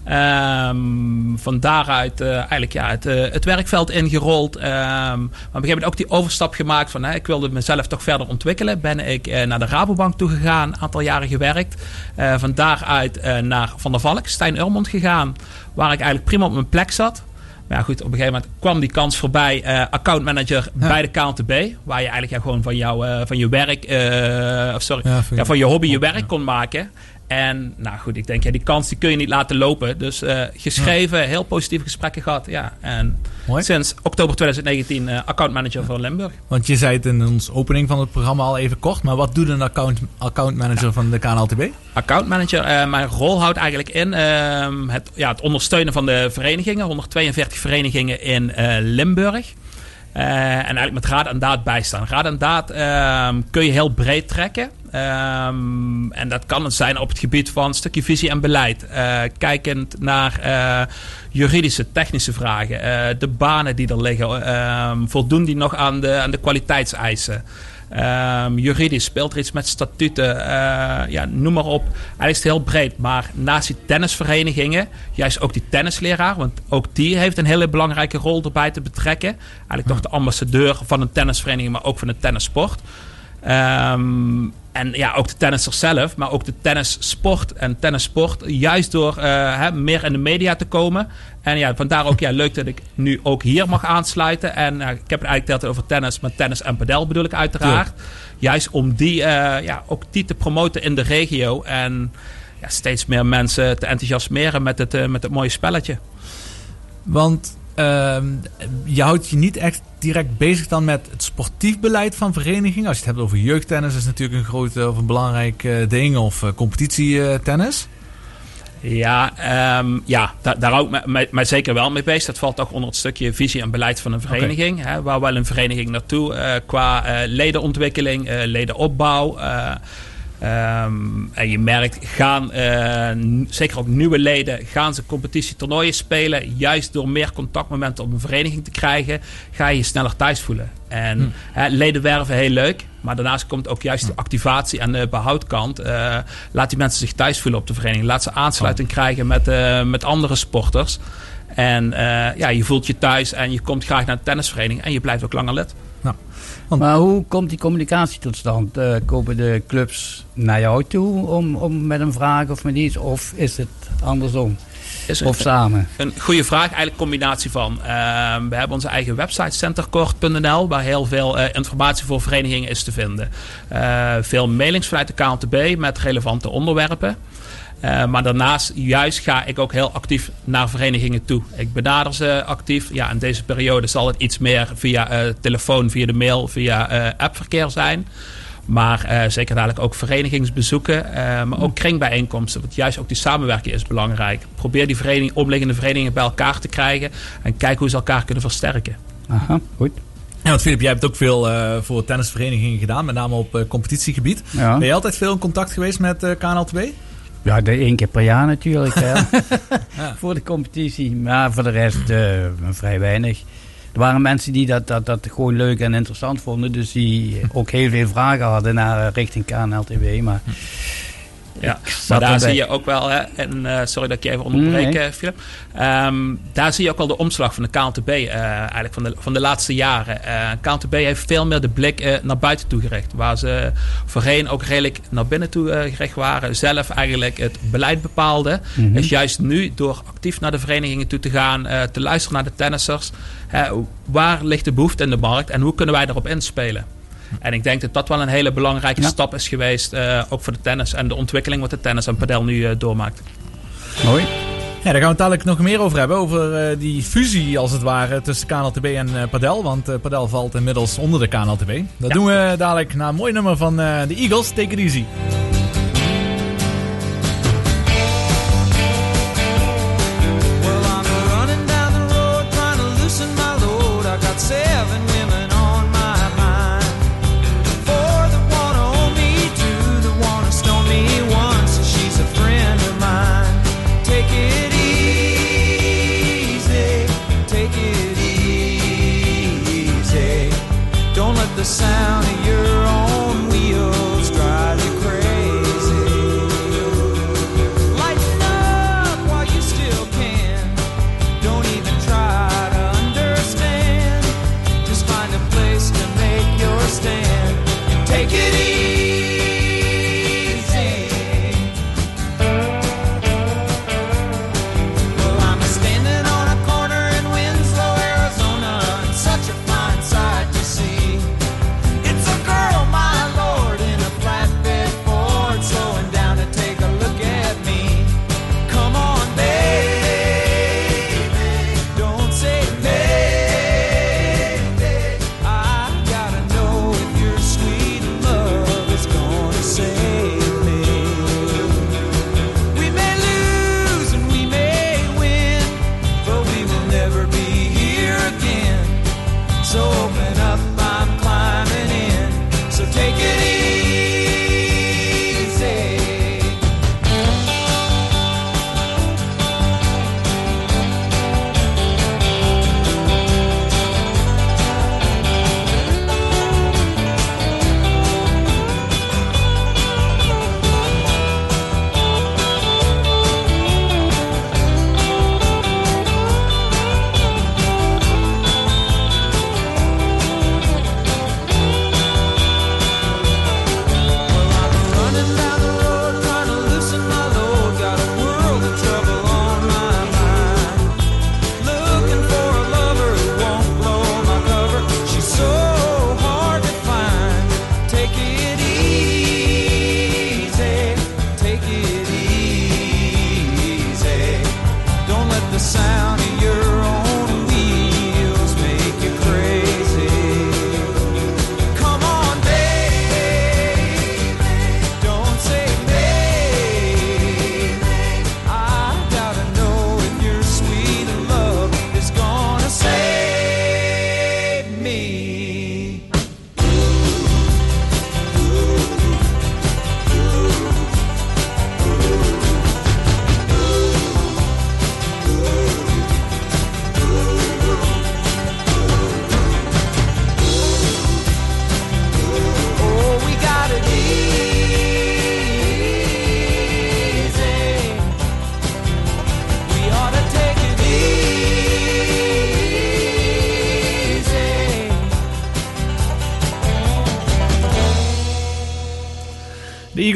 Ehm, van daaruit eh, eigenlijk ja, het, eh, het werkveld ingerold. Ehm, maar op een gegeven moment ook die overstap gemaakt van hè, ik wilde mezelf toch verder ontwikkelen. Ben ik naar de Rabobank toe gegaan, een aantal jaren gewerkt. Van daaruit naar Van der Valk, Stijn Urmond gegaan. Waar ik eigenlijk prima op mijn plek zat. Maar ja, goed, op een gegeven moment kwam die kans voorbij. eh accountmanager bij de KNTB. Waar je eigenlijk ja, gewoon van, jou, eh, van je werk, eh, of sorry, Ja, van je hobby je werk kon maken. En nou goed, ik denk, ja, die kans die kun je niet laten lopen. Dus eh, geschreven, heel positieve gesprekken gehad. Ja. En Mooi. sinds oktober 2019 eh accountmanager van Limburg. Want je zei het in onze opening van het programma al even kort. Maar wat doet een account, accountmanager van de KNLTB? Accountmanager, eh, mijn rol houdt eigenlijk in ehm, het, ja, het ondersteunen van de verenigingen. 142 verenigingen in Limburg. En eigenlijk met raad en daad bijstaan. Raad en daad ehm, kun je heel breed trekken. Ehm, en dat kan het zijn op het gebied van een stukje visie en beleid. Eh, kijkend naar eh, juridische, technische vragen. eh, de banen die er liggen. ehm, voldoen die nog aan de, aan de kwaliteitseisen? Ehm, juridisch speelt er iets met statuten, ja, noem maar op. Eigenlijk is het heel breed. Maar naast die tennisverenigingen, juist ook die tennisleraar, want ook die heeft een hele belangrijke rol erbij te betrekken. Eigenlijk toch de ambassadeur van een tennisvereniging, maar ook van de tennissport. Ehm, en ja, ook de tennissers zelf, maar ook de tennissport en tennissport. Juist door eh, hè, meer in de media te komen. En ja, vandaar ook ja, leuk dat ik nu ook hier mag aansluiten. En eh, ik heb het eigenlijk altijd over tennis, maar tennis en padel bedoel ik uiteraard. Juist om die, eh, ja, ook die te promoten in de regio. En ja, steeds meer mensen te enthousiasmeren met het, met het mooie spelletje. Want ehm, je houdt je niet echt direct bezig dan met het sportief beleid van verenigingen. Als je het hebt over jeugdtennis, is natuurlijk een groot eh, of een belangrijk eh, ding. Of eh, competitietennis. Ja, ehm, ja daar, daar hou ik me, me- me zeker wel mee bezig. Dat valt toch onder het stukje visie en beleid van een vereniging. Hè, waar wel een vereniging naartoe eh, qua eh, ledenontwikkeling, eh, ledenopbouw. Eh, ehm, en je merkt, gaan eh, zeker ook nieuwe leden, gaan ze competitietoernooien spelen. Juist door meer contactmomenten op een vereniging te krijgen, ga je je sneller thuis voelen. En hè, leden werven heel leuk. Maar daarnaast komt ook juist de activatie en de behoudkant. Eh, laat die mensen zich thuis voelen op de vereniging. Laat ze aansluiting krijgen met, eh, met andere sporters. En ja, je voelt je thuis en je komt graag naar de tennisvereniging. En je blijft ook langer lid. Maar hoe komt die communicatie tot stand? Eh, komen de clubs naar jou toe om, om met een vraag of met iets? Of is het andersom? Is een, Of samen? een goede vraag, eigenlijk een combinatie van. Ehm, we hebben onze eigen website centercourt.nl, waar heel veel eh, informatie voor verenigingen is te vinden. Eh, veel mailings vanuit de KNTB met relevante onderwerpen. Eh, maar daarnaast juist ga ik ook heel actief naar verenigingen toe. Ik benader ze actief. Ja, in deze periode zal het iets meer via eh, telefoon, via de mail, via eh, appverkeer zijn. Maar eh, zeker dadelijk ook verenigingsbezoeken, maar ook kringbijeenkomsten. Want juist ook die samenwerking is belangrijk. Probeer die vereniging, omliggende verenigingen bij elkaar te krijgen. En kijk hoe ze elkaar kunnen versterken. Aha, goed. Ja, want Filip, jij hebt ook veel eh, voor tennisverenigingen gedaan. Met name op eh, competitiegebied. Ja. Ben je altijd veel in contact geweest met eh KNLTB? Ja, de één keer per jaar natuurlijk. Hè. [laughs] Voor de competitie. Maar voor de rest eh, vrij weinig. Er waren mensen die dat, dat, dat gewoon leuk en interessant vonden. Dus die ook heel veel vragen hadden naar eh, richting KNLTW. Maar Ja, maar daar zie je ook wel, hè, en, eh, sorry dat ik je even onderbreek, Nee. eh, Philip. Ehm, daar zie je ook wel de omslag van de KNTB, eh, eigenlijk van de, van de laatste jaren. KNTB heeft veel meer de blik naar buiten toe gericht. Waar ze voorheen ook redelijk naar binnen toe gericht waren. Zelf eigenlijk het beleid bepaalden. Mhm. Is juist nu door actief naar de verenigingen toe te gaan, te luisteren naar de tennissers. Waar ligt de behoefte in de markt en hoe kunnen wij daarop inspelen? En ik denk dat dat wel een hele belangrijke Ja. stap is geweest, eh, ook voor de tennis en de ontwikkeling wat de tennis en padel nu eh, doormaakt. Mooi. Ja, daar gaan we het dadelijk nog meer over hebben. Over eh, die fusie, als het ware, tussen KNLTB en eh, Padel. Want eh, Padel valt inmiddels onder de KNLTB. Dat Ja. doen we dadelijk na een mooi nummer van eh, de Eagles. Take it easy.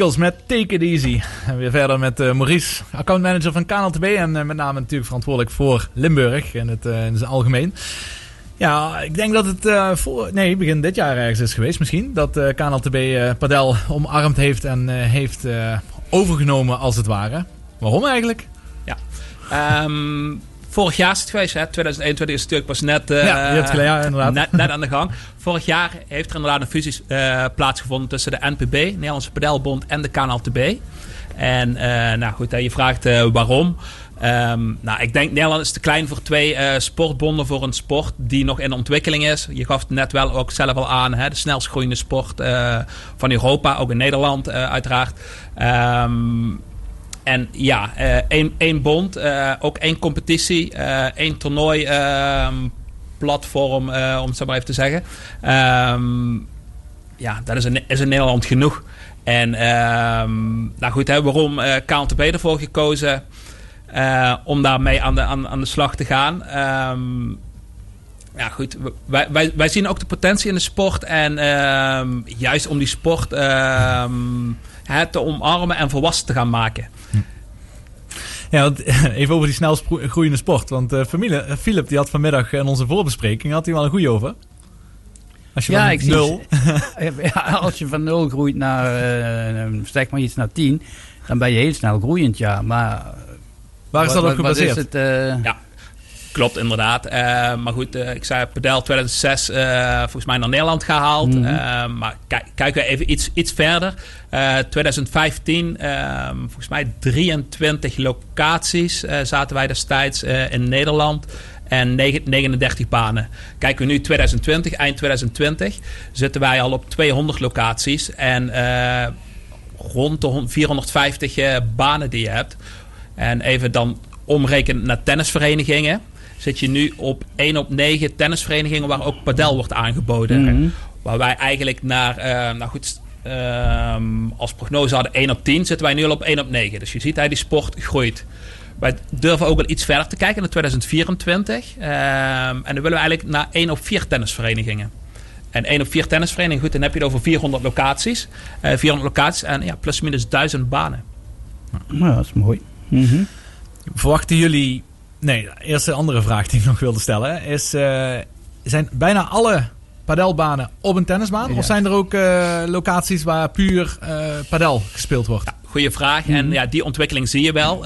Met Take It Easy. En weer verder met eh, Maurice, accountmanager van KNLTB. En eh, met name natuurlijk verantwoordelijk voor Limburg in het, eh, in zijn algemeen. Ja, ik denk dat het voor, nee, begin dit jaar ergens is geweest misschien. Dat KNLTB Padel omarmd heeft en heeft overgenomen als het ware. Waarom eigenlijk? Ehm, vorig jaar is het geweest, hè? 2021 is natuurlijk pas net, eh, Ja, ja, inderdaad. net, net aan de gang. Vorig jaar heeft er inderdaad een fusie eh, plaatsgevonden tussen de NPB, Nederlandse Padelbond, en de KNLTB. En eh, nou goed, je vraagt eh, waarom. Ehm, nou, ik denk Nederland is te klein voor twee eh, sportbonden voor een sport die nog in ontwikkeling is. Je gaf het net wel ook zelf al aan, hè, de snelst groeiende sport eh, van Europa, ook in Nederland eh, uiteraard. Ehm, en ja, eh, één, één bond, eh, ook één competitie, eh, één toernooi ehm, platform, om het zo maar even te zeggen. Ehm, ja, dat is in, is Nederland genoeg. En ehm, nou goed, waarom eh KNTB ervoor gekozen om daarmee aan de, aan, aan de slag te gaan? Ja, goed. Wij, wij, wij zien ook de potentie in de sport. En juist om die sport hè, te omarmen en volwassen te gaan maken. Ja, [laughs] even over die snel groeiende sport. Want eh familie, eh, Philip die had vanmiddag in onze voorbespreking had hij wel een goeie over. Als je Ja, van ik zie- nul... [laughs] Ja, als je van 0 groeit naar, eh, zeg maar iets naar 10, dan ben je heel snel groeiend, ja. Maar Waar is dat op wat gebaseerd? is het, eh, Ja, klopt inderdaad. Eh, maar goed, eh, ik zei Padel 2006 eh, volgens mij naar Nederland gehaald. Mhm. Maar kijk, kijken we even iets, iets verder. Eh, 2015, eh, volgens mij 23 locaties zaten wij destijds in Nederland. En negen- 39 banen. Kijken we nu 2020, eind 2020, zitten wij al op 200 locaties. En rond de hon- 450 eh, banen die je hebt. En even dan omrekenen naar tennisverenigingen. Zit je nu op 1 op 9 tennisverenigingen waar ook padel wordt aangeboden. Mhm. Waar wij eigenlijk naar, eh, nou goed, ehm, als prognose hadden 1 op 10, zitten wij nu al op 1 op 9. Dus je ziet dat die sport groeit. Wij durven ook wel iets verder te kijken naar 2024. Ehm, en dan willen we eigenlijk naar 1 op 4 tennisverenigingen. En 1 op 4 tennisverenigingen, goed, dan heb je het over 400 locaties. Eh 400 locaties en ja, plus minus 1000 banen. nou, dat is mooi. Mhm. Verwachten jullie... Nee, eerst een andere vraag die ik nog wilde stellen. Is, eh, zijn bijna alle padelbanen op een tennisbaan? Ja. Of zijn er ook eh, locaties waar puur eh padel gespeeld wordt? Goeie vraag. En ja, die ontwikkeling zie je wel.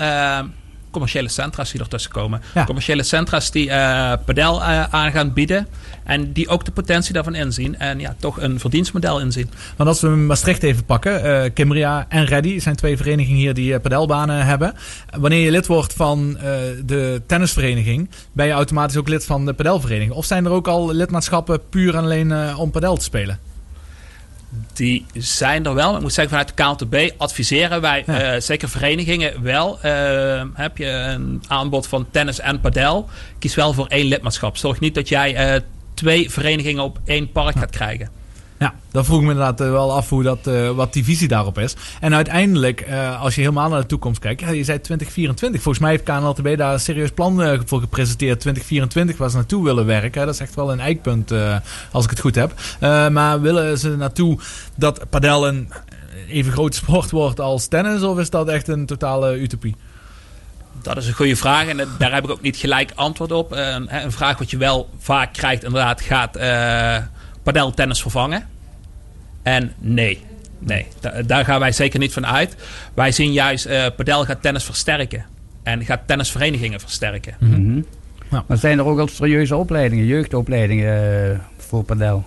Commerciële centra's die ertussen komen. Ja. Commerciële centra's die eh padel eh, aan gaan bieden. En die ook de potentie daarvan inzien. En ja, toch een verdienstmodel inzien. Want als we Maastricht even pakken, eh Kimria en Reddy zijn twee verenigingen hier die padelbanen hebben. Wanneer je lid wordt van de tennisvereniging, ben je automatisch ook lid van de padelvereniging? Of zijn er ook al lidmaatschappen puur en alleen om padel te spelen? Die zijn er wel. Maar ik moet zeggen, vanuit de KNTB adviseren wij Ja. eh, zeker verenigingen wel. Eh, heb je een aanbod van tennis en padel, kies wel voor één lidmaatschap. Zorg niet dat jij eh, twee verenigingen op één park gaat krijgen. Ja, dan vroeg ik me inderdaad eh, wel af hoe dat, eh, wat die visie daarop is. En uiteindelijk, eh, als je helemaal naar de toekomst kijkt, je zei 2024. Volgens mij heeft KNLTB daar een serieus plan voor gepresenteerd. 2024 waar ze naartoe willen werken. Dat is echt wel een eikpunt, als ik het goed heb. Maar willen ze naartoe dat padel een even grote [laughs] sport wordt als tennis? Of is dat echt een totale utopie? Dat is een goede vraag en daar heb ik ook niet gelijk antwoord op. Eh, Een, een vraag wat je wel vaak krijgt, inderdaad, gaat eh padel tennis vervangen? En nee, nee, da- daar gaan wij zeker niet van uit. Wij zien juist, eh padel gaat tennis versterken en gaat tennisverenigingen versterken. Mhm. Ja. Maar zijn er ook al serieuze opleidingen, jeugdopleidingen eh, voor padel?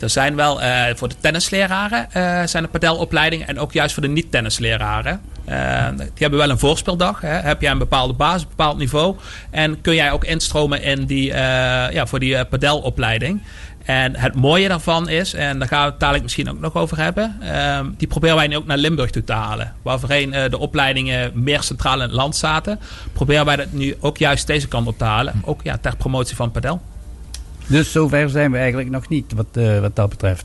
Er zijn wel eh, voor de tennisleraren eh, zijn er padelopleidingen en ook juist voor de niet-tennisleraren. Eh, die hebben wel een voorspeldag. Hè. Heb jij een bepaalde basis, een bepaald niveau. En kun jij ook instromen in die, eh, ja, voor die padelopleiding. En het mooie daarvan is, en daar gaan we het dadelijk misschien ook nog over hebben. ehm, die proberen wij nu ook naar Limburg toe te halen. Waar voorheen eh, de opleidingen meer centraal in het land zaten. Proberen wij dat nu ook juist deze kant op te halen. Ook ja, ter promotie van padel. Dus zover zijn we eigenlijk nog niet, wat, eh, wat dat betreft.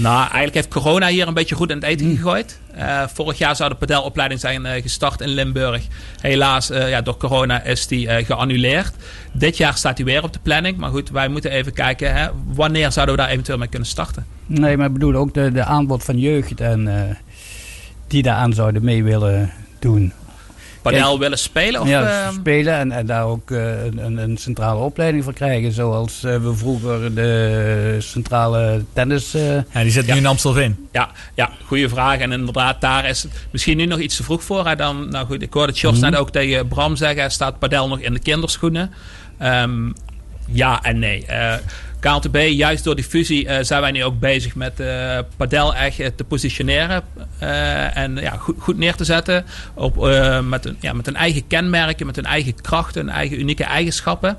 Nou, eigenlijk heeft corona hier een beetje goed in het eten gegooid. Eh, vorig jaar zou de padelopleiding zijn eh, gestart in Limburg. Helaas, ja, door corona is die geannuleerd. Dit jaar staat die weer op de planning. Maar goed, wij moeten even kijken hè, wanneer zouden we daar eventueel mee kunnen starten. Nee, maar ik bedoel ook de, de aanbod van jeugd en die daaraan zouden mee willen doen. Padel willen spelen? Of, ja, eh, spelen en, en daar ook eh, een, een, een centrale opleiding voor krijgen. Zoals eh, we vroeger de centrale tennis... eh, Ja, die zit Ja. nu in Amstelveen. Ja, ja, goede vraag. En inderdaad, daar is het misschien nu nog iets te vroeg voor. Hè. Dan, nou goed, ik hoorde Jos net ook tegen Bram zeggen, staat padel nog in de kinderschoenen? Ehm, ja en nee. Eh KLTB, juist door die fusie eh, zijn wij nu ook bezig met eh padel echt eh, te positioneren. en ja, goed, goed neer te zetten. Op, met, een, ja, met een eigen kenmerken, met een eigen krachten, een eigen unieke eigenschappen.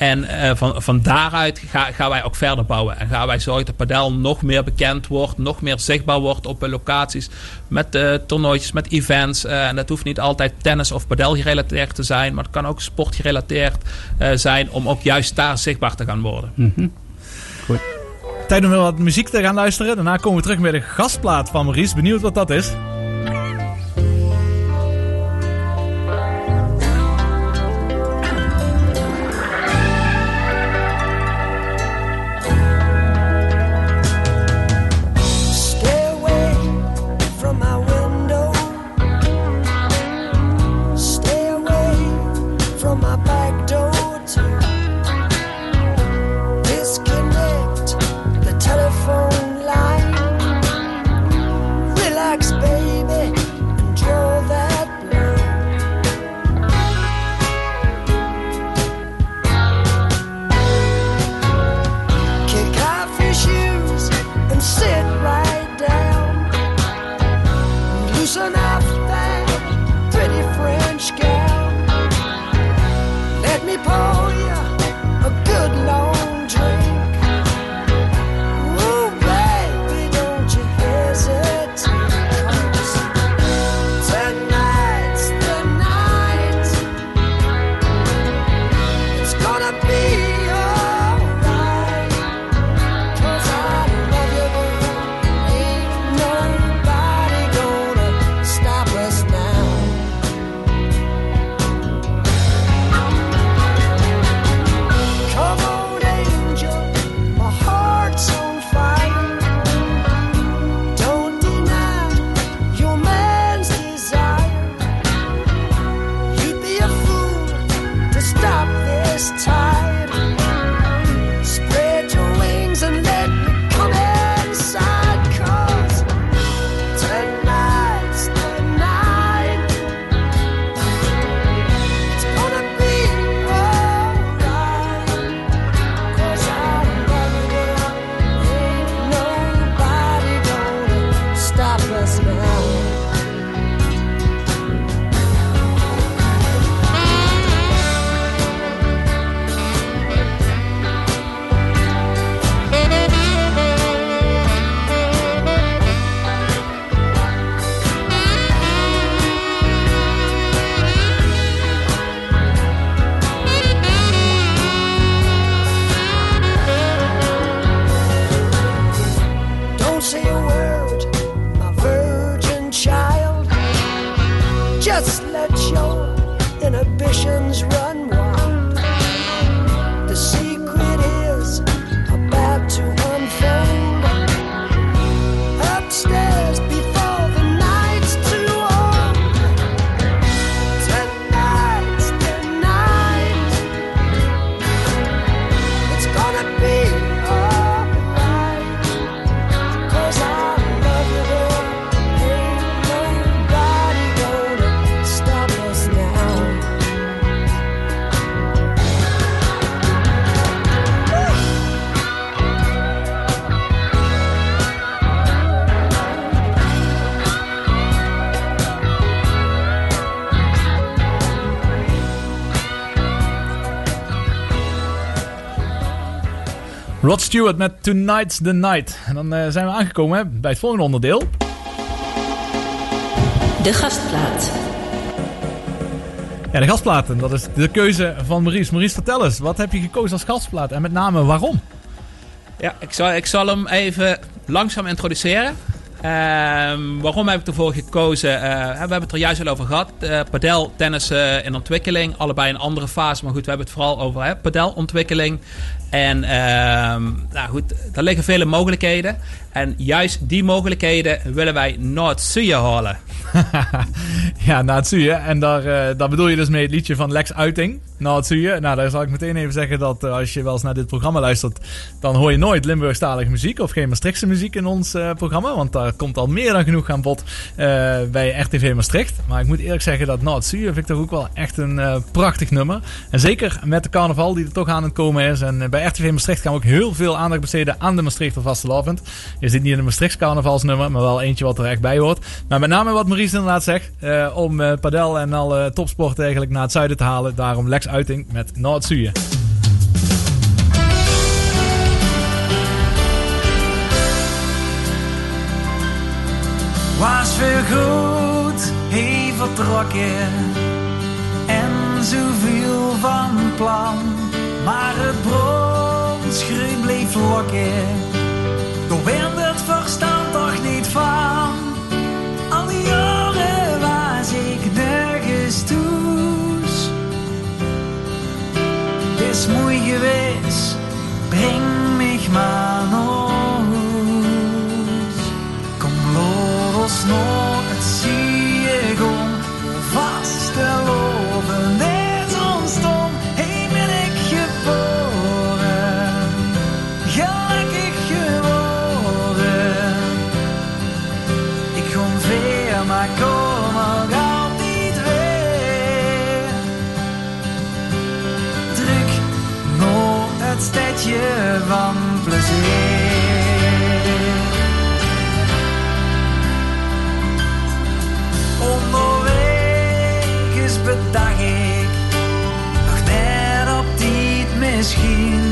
En eh, van, van daaruit ga, gaan wij ook verder bouwen. En gaan wij zorgen dat padel nog meer bekend wordt, nog meer zichtbaar wordt op locaties. Met eh toernooitjes, met events. Eh, en dat hoeft niet altijd tennis of padel gerelateerd te zijn. Maar het kan ook sportgerelateerd zijn om ook juist daar zichtbaar te gaan worden. mhm. Tijd om weer wat muziek te gaan luisteren. Daarna komen we terug met de gastplaat van Maurice. Benieuwd wat dat is. Stewart met Tonight's the Night. En dan eh, zijn we aangekomen hè, bij het volgende onderdeel. De gastplaat. Ja, de gastplaten. Dat is de keuze van Maurice. Maurice, vertel eens. Wat heb je gekozen als gastplaat? En met name waarom? Ja, ik zal, ik zal hem even langzaam introduceren. Ehm, waarom heb ik ervoor gekozen? Eh, we hebben het er juist al over gehad. Eh padel, tennis eh, in ontwikkeling. Allebei een andere fase. Maar goed, we hebben het vooral over hè, padelontwikkeling. En ehm, nou goed, er liggen vele mogelijkheden. En juist die mogelijkheden willen wij naar het halen. [laughs] ja, na het. En daar, eh, daar bedoel je dus mee het liedje van Lex Uiting. Na het. Nou, daar zal ik meteen even zeggen dat eh, als je wel eens naar dit programma luistert, dan hoor je nooit Limburgstalige muziek of geen Maastrichtse muziek in ons eh, programma. Want daar komt al meer dan genoeg aan bod eh, bij RTV Maastricht. Maar ik moet eerlijk zeggen dat Na het vind ik toch ook wel echt een prachtig nummer. En zeker met de carnaval die er toch aan het komen is. En eh, RTV Maastricht gaan we ook heel veel aandacht besteden aan de Maastrichter Vastelavond. Is dit niet een Maastrichts carnavalsnummer, maar wel eentje wat er echt bij hoort. Maar met name wat Maurice inderdaad zegt, eh, om eh, padel en alle topsport eigenlijk naar het zuiden te halen. Daarom Lex Uiting met Noord-Zuiden. was weer goed, hij vertrokken en zoveel van plan. Maar het bronschreeuw bleef lokken. toch werd het verstand toch niet van. Al die jaren was ik nergens toe. Het is moei geweest, breng mich maar nooit. Kom, los, het zie je gewoon vast te. Het stedje van plezier. Onderweg is bedag ik nog net op tijd misschien.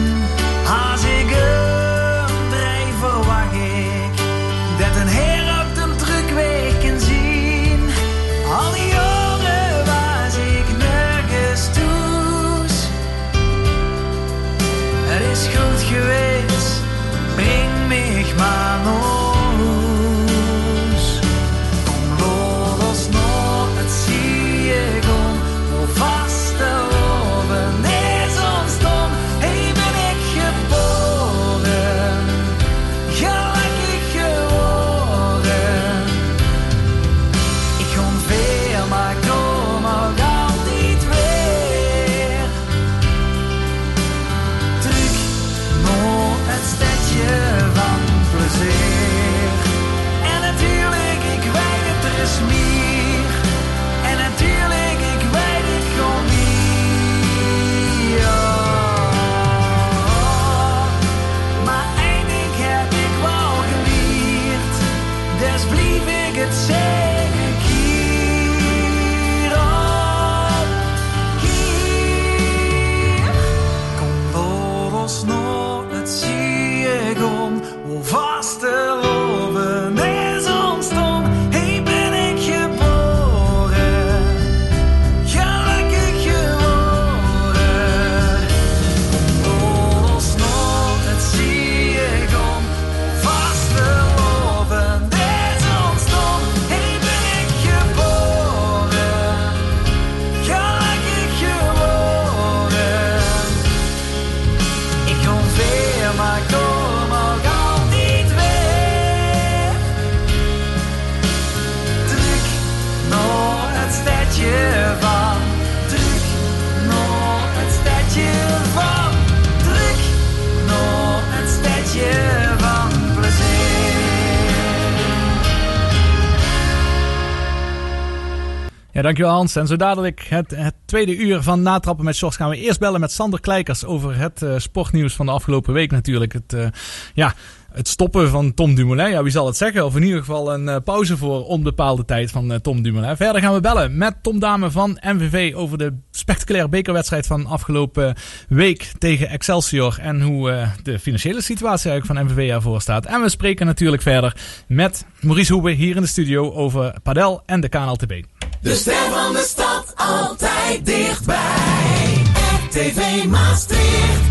Dankjewel Hans. En zo dadelijk het, het tweede uur van Natrappen met Sjors gaan we eerst bellen met Sander Kleikers over het eh, sportnieuws van de afgelopen week natuurlijk. Het, eh, ja, het stoppen van Tom Dumoulin. Ja, wie zal het zeggen? Of in ieder geval een eh, pauze voor onbepaalde tijd van Tom Dumoulin. Verder gaan we bellen met Tom Dame van MVV over de spectaculaire bekerwedstrijd van afgelopen week tegen Excelsior. En hoe de financiële situatie eigenlijk van MVV ervoor staat. En we spreken natuurlijk verder met Maurice Hoebe hier in de studio over Padel en de KNLTB. De ster van de stad altijd dichtbij. RTV Maastricht.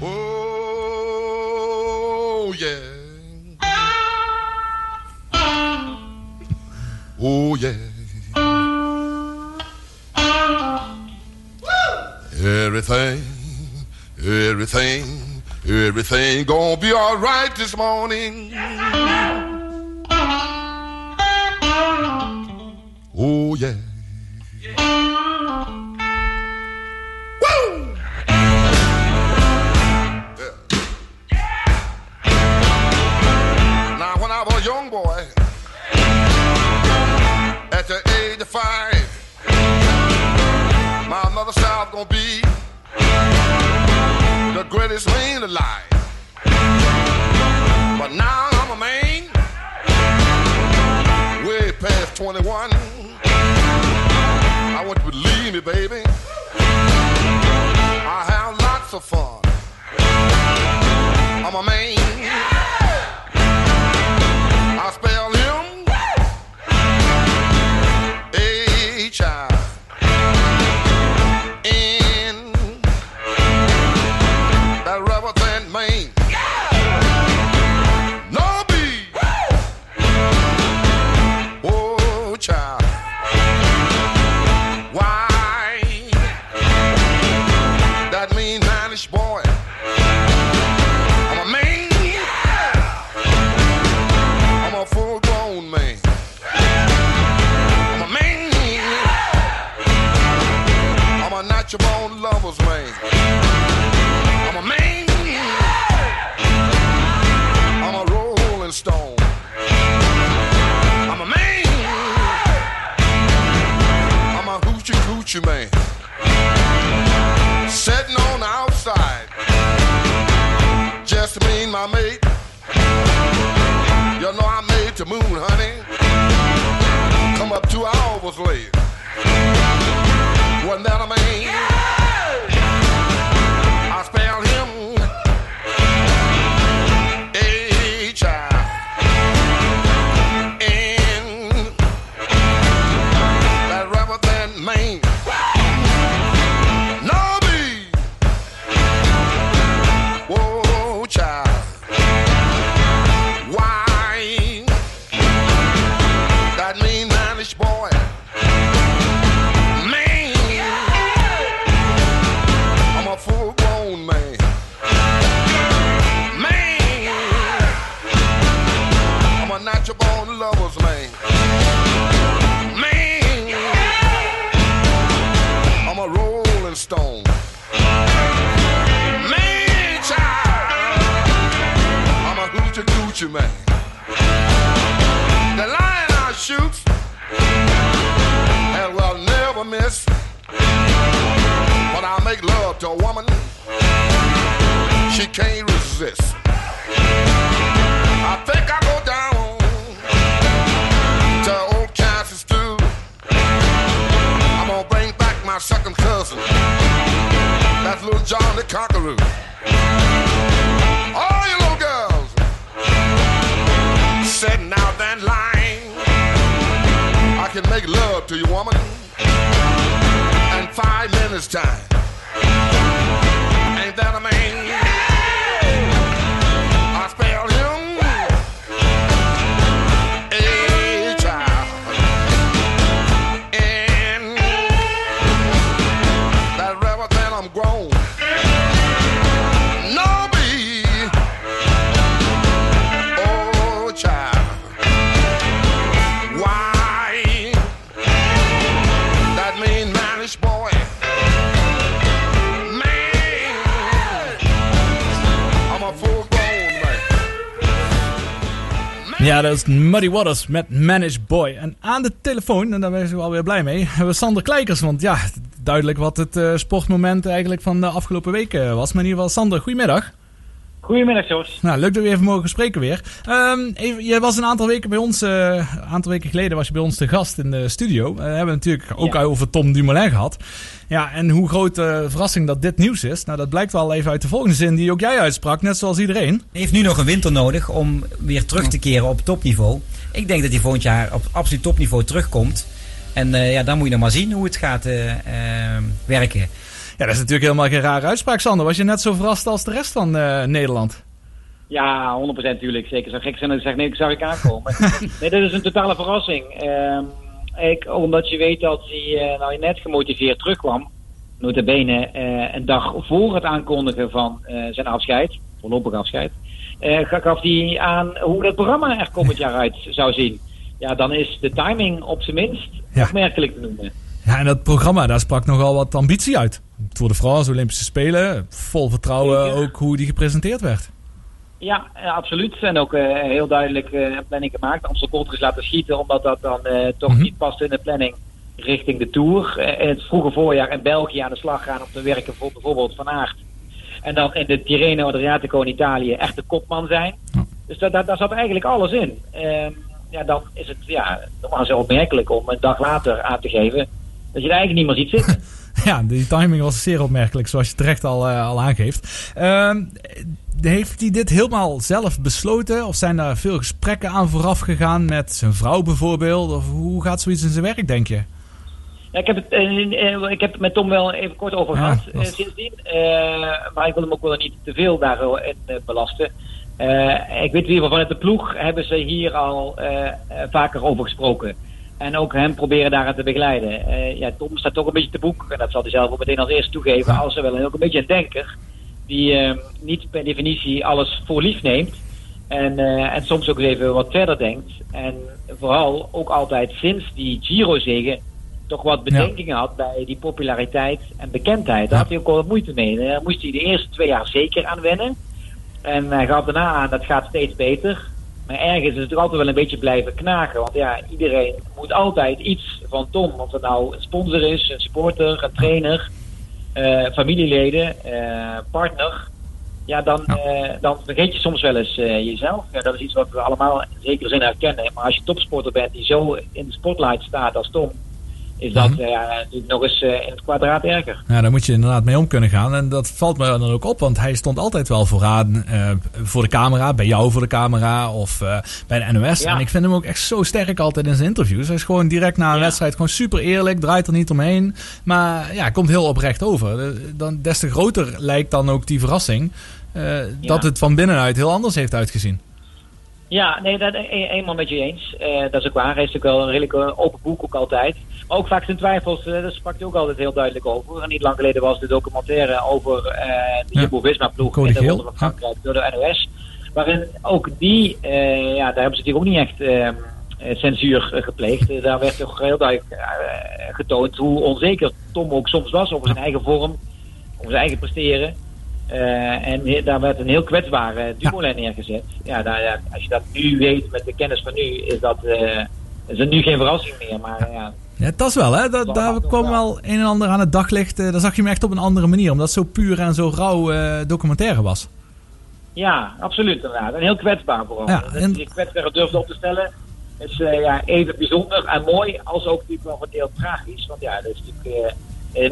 Oh, yeah. Oh, yeah. Everything, everything, everything gonna be all right this morning. Oh, yeah. Woo! Yeah. Now, when I was a young boy, at the age of five, my mother said I was gonna be the greatest man alive. But now I'm a man, way past 21. Baby. I have lots of fun. I'm a man. Ja, dat is Muddy Waters met Managed Boy. En aan de telefoon, en daar ben ik wel weer blij mee, hebben we Sander Kleikers. Want ja, duidelijk wat het eh, sportmoment eigenlijk van de afgelopen weken was. Maar in ieder geval, Sander, goedemiddag. Goedemiddag, Jos. Nou, leuk dat we even mogen spreken weer. Ehm even, je was een aantal weken bij ons, eh, een aantal weken geleden was je bij ons te gast in de studio. Eh, we hebben het natuurlijk ook Ja. over Tom Dumoulin gehad. Ja, en hoe groot eh, verrassing dat dit nieuws is. Nou, dat blijkt wel even uit de volgende zin die ook jij uitsprak, net zoals iedereen. Hij heeft nu nog een winter nodig om weer terug te keren op topniveau. Ik denk dat hij volgend jaar op absoluut topniveau terugkomt. En eh, ja, dan moet je nog maar zien hoe het gaat werken. Ja, dat is natuurlijk helemaal geen rare uitspraak, Sander. Was je net zo verrast als de rest van eh, Nederland? Ja, 100% natuurlijk. Zeker zo gek zijn dat ik zeg, nee, ik zag ik aankomen. [laughs] nee, dit is een totale verrassing. Ehm, ik, omdat je weet dat hij eh, nou net gemotiveerd terugkwam. Notabene eh een dag voor het aankondigen van zijn afscheid, voorlopig afscheid, ga- gaf hij aan hoe dat programma er komend jaar uit zou zien. Ja, dan is de timing op zijn minst Ja. opmerkelijk te noemen. Ja, en dat programma, daar sprak nogal wat ambitie uit. Voor de France, Olympische Spelen. Vol vertrouwen ook hoe die gepresenteerd werd. Ja, absoluut. En ook eh, heel duidelijk een planning gemaakt. Amstel Gold is laten schieten, omdat dat dan eh, toch Mhm. niet past in de planning richting de Tour. In het vroege voorjaar in België aan de slag gaan om te werken voor bijvoorbeeld Van Aert. En dan in de Tirreno Adriatico in Italië echt de kopman zijn. Dus daar, daar, daar zat eigenlijk alles in. Ehm, ja, dan is het ja, normaal zo opmerkelijk om een dag later aan te geven dat je er eigenlijk niet meer ziet zitten. [laughs] Ja, die timing was zeer opmerkelijk, zoals je terecht al, eh, al aangeeft. Ehm, heeft hij dit helemaal zelf besloten? Of zijn daar veel gesprekken aan vooraf gegaan met zijn vrouw bijvoorbeeld? Of hoe gaat zoiets in zijn werk, denk je? Ja, ik, heb het, eh, eh, ik heb het met Tom wel even kort over Ja, gehad is- eh, sindsdien. Maar ik wil hem ook wel niet te veel daarin belasten. Ik weet in ieder geval vanuit de ploeg hebben ze hier al vaker over gesproken. En ook hem proberen daaraan te begeleiden. Eh, ja, Tom staat toch een beetje te boek. En dat zal hij zelf ook meteen als eerste toegeven. Ja. Als er wel ook een beetje een denker. Die eh, niet per definitie alles voor lief neemt. En, eh, en soms ook even wat verder denkt. En vooral ook altijd sinds die Giro-zegen toch wat bedenkingen had bij die populariteit en bekendheid. Daar Ja. had hij ook wel wat moeite mee. Daar moest hij de eerste twee jaar zeker aan wennen. En hij gaf daarna aan, dat gaat steeds beter. Maar ergens is het toch altijd wel een beetje blijven knagen. Want ja, iedereen moet altijd iets van Tom. Of het nou een sponsor is, een supporter, een trainer, eh, familieleden, eh, partner. Ja, dan, eh, dan vergeet je soms wel eens jezelf. Ja, dat is iets wat we allemaal in zekere zin herkennen. Maar als je topsporter bent die zo in de spotlight staat als Tom, is dat Mhm. eh, ja, natuurlijk nog eens eh, in het kwadraat erger. Ja, daar moet je inderdaad mee om kunnen gaan. En dat valt me dan ook op, want hij stond altijd wel vooraan eh, voor de camera. Bij jou voor de camera of bij de NOS. Ja. En ik vind hem ook echt zo sterk altijd in zijn interviews. Hij is gewoon direct na een Ja. wedstrijd gewoon super eerlijk, draait er niet omheen. Maar ja, komt heel oprecht over. Dan, des te groter lijkt dan ook die verrassing dat het van binnenuit heel anders heeft uitgezien. Ja, nee, dat eenmaal met je eens. Dat is ook waar. Hij is natuurlijk wel een redelijk open boek ook altijd. Maar ook vaak zijn twijfels, eh daar sprak hij ook altijd heel duidelijk over. En niet lang geleden was de documentaire over eh, de. Jumbo-Visma-ploeg in de Ronde van Frankrijk door de NOS. Waarin ook die, eh, ja, daar hebben ze natuurlijk ook niet echt eh, eh, censuur gepleegd. Daar werd toch heel duidelijk getoond hoe onzeker Tom ook soms was over zijn eigen vorm, over zijn eigen presteren. En daar werd een heel kwetsbare Dumoulin neergezet. Ja, daar, ja, als je dat nu weet met de kennis van nu, is dat, eh, is dat nu geen verrassing meer. Maar ja, Ja, dat is wel, hè. Dat, daar kwam wel een en ander aan het daglicht. eh, daar zag je hem echt op een andere manier. Omdat het zo puur en zo rauw eh, documentaire was. ja, absoluut inderdaad. En heel kwetsbaar vooral. Ja, dat en- zich kwetsbaar durfde op te stellen, is eh, ja, even bijzonder en mooi, als ook natuurlijk wel wat heel tragisch. Want ja, dat is natuurlijk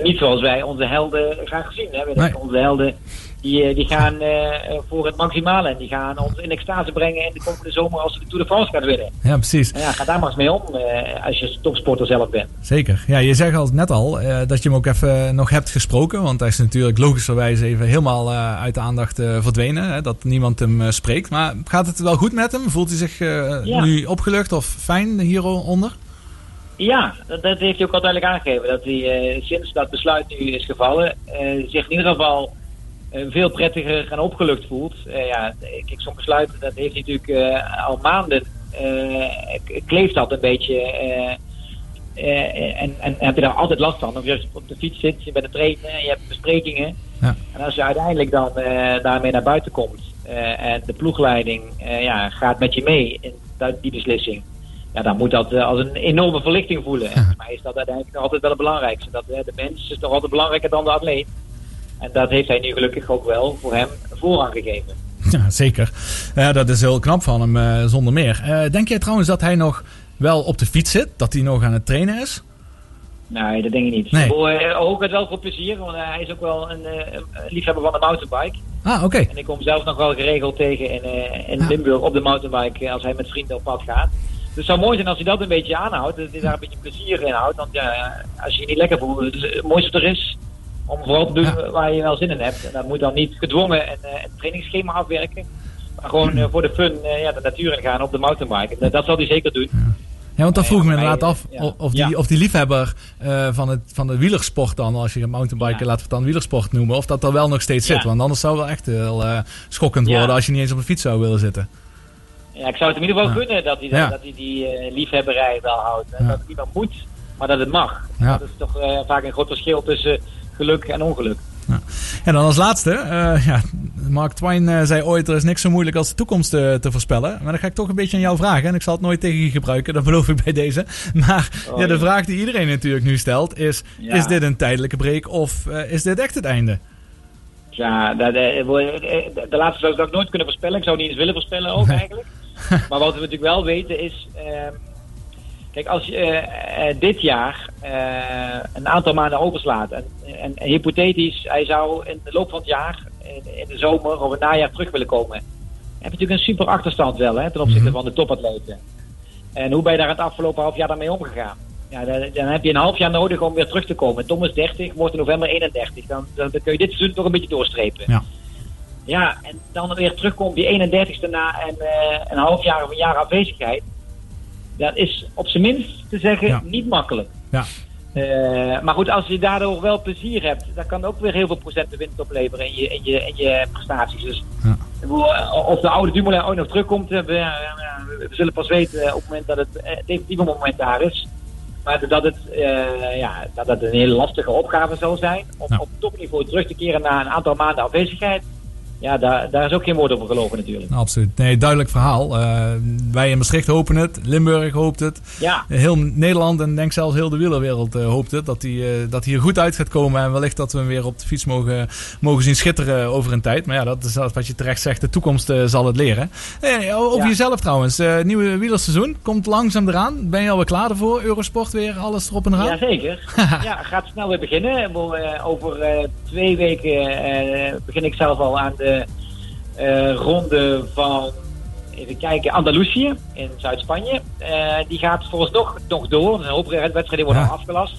niet zoals wij onze helden graag zien. Nee. denken, Onze helden die, eh, die gaan eh, eh, voor het maximale en die gaan ons in extase brengen in de komende zomer als ze de Tour de France gaan winnen. Ja, precies. Ja, ga daar maar eens mee om eh, als je topsporter zelf bent. Zeker. Ja, je zegt al net al eh, dat je hem ook even nog hebt gesproken. Want hij is natuurlijk logischerwijs even helemaal eh, uit de aandacht eh, verdwenen. Hè, dat niemand hem eh, spreekt. Maar gaat het wel goed met hem? Voelt hij zich eh, Ja. nu opgelucht of fijn hieronder? Ja, dat, heeft hij ook al duidelijk aangegeven. Dat hij eh, sinds dat besluit nu is gevallen, eh, zich in ieder geval eh, veel prettiger en opgelucht voelt. Ja, kijk, zo'n besluit, dat heeft hij natuurlijk al maanden, kleeft dat een beetje. en, en heb je daar altijd last van. Of je op de fiets zit, je bent aan het trainen, je hebt besprekingen. Ja. En als je uiteindelijk dan daarmee naar buiten komt en de ploegleiding ja, gaat met je mee in die beslissing. Ja, dan moet dat eh, als een enorme verlichting voelen. En voor mij is dat uiteindelijk nog altijd wel het belangrijkste. Dat, eh, de mens is toch altijd belangrijker dan de atleet. En dat heeft hij nu gelukkig ook wel voor hem voorrang gegeven. Ja, zeker. Ja, dat is heel knap van hem, eh, zonder meer. Denk jij trouwens dat hij nog wel op de fiets zit? Dat hij nog aan het trainen is? Nee, dat denk ik niet. Nee. Ook het wel voor plezier, want hij is ook wel een, een liefhebber van de mountainbike. Ah, oké. En ik kom zelf nog wel geregeld tegen in, in Limburg op de mountainbike als hij met vrienden op pad gaat. Dus het zou mooi zijn als hij dat een beetje aanhoudt, dat hij daar een beetje plezier in houdt. Want ja, als je je niet lekker voelt, het, is het mooiste er is om vooral te doen waar je wel zin in hebt. En dat moet dan niet gedwongen een, eh, een trainingsschema afwerken. Maar gewoon eh, voor de fun eh, ja, de natuur in gaan op de mountainbike. Dat, dat zal hij zeker doen. Ja, want dat vroeg ik me inderdaad af. Of, die, Ja. of die liefhebber eh, van, het, van de wielersport dan, als je een mountainbiken Ja. laat we het dan wielersport noemen, of dat er wel nog steeds Ja. zit. Want anders zou het wel echt heel eh, schokkend worden als je niet eens op de fiets zou willen zitten. Ja, ik zou het in ieder geval Ja. gunnen dat hij, dat, Ja. dat hij die eh, liefhebberij wel houdt. En Ja. Dat het niet meer moet, maar dat het mag. Dat is toch eh, vaak een groot verschil tussen geluk en ongeluk. En dan als laatste, eh, ja, Mark Twain zei ooit, er is niks zo moeilijk als de toekomst te voorspellen. Maar dan ga ik toch een beetje aan jou vragen. En ik zal het nooit tegen je gebruiken, dat beloof ik bij deze. [laughs] Maar Oh, ja, de vraag die iedereen natuurlijk nu stelt is, is dit een tijdelijke break of is dit echt het einde? Ja, de, de laatste zou ik nooit kunnen voorspellen. Ik zou niet eens willen voorspellen ook eigenlijk. [laughs] maar wat we natuurlijk wel weten is... ehm, kijk, als je eh, eh, dit jaar eh, een aantal maanden overslaat... En, en, en hypothetisch, hij zou in de loop van het jaar... In, in de zomer of het najaar terug willen komen... heb je natuurlijk een super achterstand wel hè, ten opzichte van de topatleten. En hoe ben je daar het afgelopen half jaar dan mee omgegaan? Ja, dan, dan heb je een half jaar nodig om weer terug te komen. Tom is 30, wordt in november 31. Dan, dan, dan kun je dit seizoen toch een beetje doorstrepen. Ja. Ja, en dan weer terugkomt die 31ste na een, eh, een half jaar of een jaar afwezigheid. Dat is op zijn minst te zeggen Ja. niet makkelijk. Ja. Eh, maar goed, als je daardoor wel plezier hebt, dan kan ook weer heel veel procenten winst opleveren in je, in je, in je prestaties. Dus Ja. eh, of de oude Dumoulin ooit nog terugkomt, we, we zullen pas weten op het moment dat het definitieve moment daar is. Maar dat het, ja, dat het een hele lastige opgave zal zijn om Ja. op topniveau terug te keren na een aantal maanden afwezigheid. Ja, daar, daar is ook geen woord over geloven natuurlijk. Absoluut. Nee, duidelijk verhaal. Eh, wij in Maastricht hopen het. Limburg hoopt het. Ja, Heel Nederland en denk zelfs heel de wielerwereld eh, hoopt het. Dat hij eh, dat hij er goed uit gaat komen. En wellicht dat we hem weer op de fiets mogen, mogen zien schitteren over een tijd. Maar ja, dat is wat je terecht zegt. De toekomst zal het leren. Over Ja. jezelf trouwens. Nieuwe wielerseizoen komt langzaam eraan. Ben je alweer klaar ervoor? Eurosport weer, alles erop en eraan? Jazeker. [laughs] ja, gaat snel weer beginnen. Over twee weken begin ik zelf al aan de eh, ronde van, even kijken, Andalusië in Zuid-Spanje. Eh, die gaat vooralsnog nog door. Er zijn een hoop wedstrijden worden Ja. afgelast.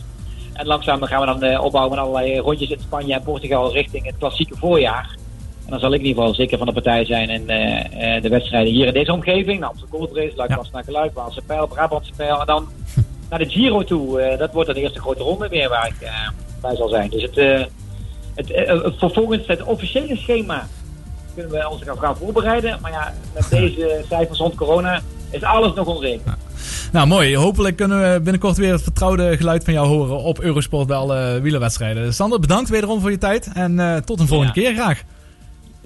En langzaam gaan we dan eh, opbouwen met allerlei rondjes in Spanje en Portugal richting het klassieke voorjaar. En dan zal ik in ieder geval zeker van de partij zijn in eh, eh, de wedstrijden hier in deze omgeving. Nou, Amsterdam Gold Race, Luik, Ja. Wassenaar, Luik, Waalse Pijl, Brabantse Pijl. En dan [laughs] naar de Giro toe. Eh, dat wordt dan de eerste grote ronde weer waar ik eh, bij zal zijn. Dus het, eh, het, eh, vervolgens het officiële schema kunnen we ons gaan, gaan voorbereiden. Maar ja, met deze cijfers rond corona is alles nog onzeker. Nou, mooi. Hopelijk kunnen we binnenkort weer het vertrouwde geluid van jou horen op Eurosport bij alle wielerwedstrijden. Sander, bedankt wederom voor je tijd. En eh, tot een volgende Ja. keer graag.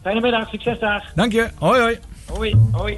Fijne middag, succes daar. Dank je. Hoi hoi. Hoi, hoi.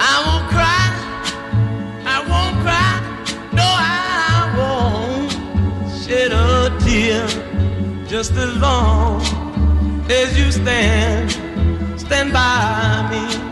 I won't cry, I won't cry, no, I won't shed a tear just as long as you stand, stand by me.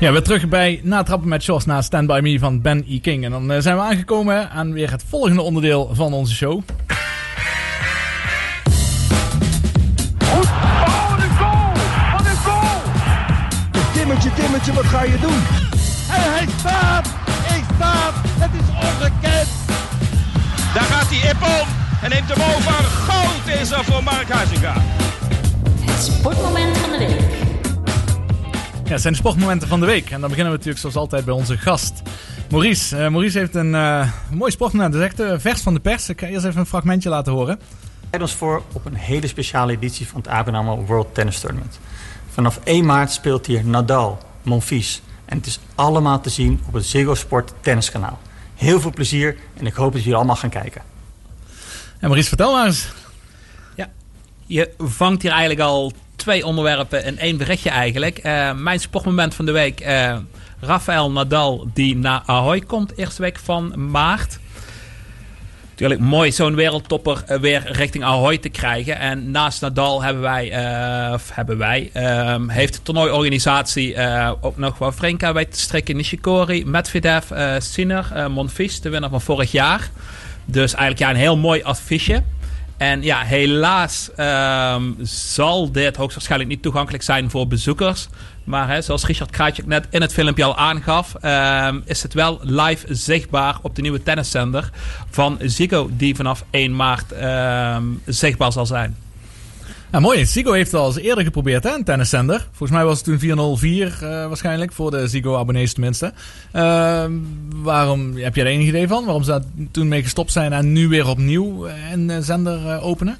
Ja, weer terug bij Natrappen met Jos na Stand By Me van Ben E. King. En dan eh, zijn we aangekomen aan weer het volgende onderdeel van onze show. Oh, de goal! Wat een goal! Timmertje, Timmertje, wat ga je doen? En hij staat! Hij staat! Het is ongekend! Daar gaat hij Ippon en neemt hem over. Goud is er voor Mark Huizinga. Het sportmoment. Ja, het zijn de sportmomenten van de week. En dan beginnen we natuurlijk zoals altijd bij onze gast, Maurice. Eh, Maurice heeft een eh, mooi sportmoment. Dat is echt eh, vers van de pers. Ik ga eerst even een fragmentje laten horen. bereiden ons voor op een hele speciale editie van het ABN AMRO World Tennis Tournament. Vanaf 1 maart speelt hier Nadal, Monfils En het is allemaal te zien op het Ziggo Sport tenniskanaal. Heel veel plezier en ik hoop dat jullie allemaal gaan kijken. En Maurice, vertel maar eens. Je vangt hier eigenlijk al twee onderwerpen in één berichtje eigenlijk. Eh, mijn sportmoment van de week. eh Rafael Nadal die naar Ahoy komt. Eerste week van maart. Natuurlijk mooi zo'n wereldtopper eh, weer richting Ahoy te krijgen. En naast Nadal hebben wij, of hebben wij ehm, heeft de toernooiorganisatie ook nog wat Frenka bij te strikken. Nishikori, Medvedev, eh Sinner, Monfils, de winnaar van vorig jaar. Dus eigenlijk ja, een heel mooi affiche. En ja, helaas ehm, zal dit hoogstwaarschijnlijk niet toegankelijk zijn voor bezoekers. Maar hè, zoals Richard Krajcik net in het filmpje al aangaf, ehm, is het wel live zichtbaar op de nieuwe tenniszender van Ziggo, die vanaf 1 maart ehm, zichtbaar zal zijn. Mooi. Ziggo heeft het al eens eerder geprobeerd, hè, een tenniszender. Volgens mij was het toen 404 eh, waarschijnlijk, voor de Ziggo-abonnees tenminste. Ehm, waarom, heb je er enig idee van? Waarom ze daar toen mee gestopt zijn en nu weer opnieuw eh, een eh, zender openen?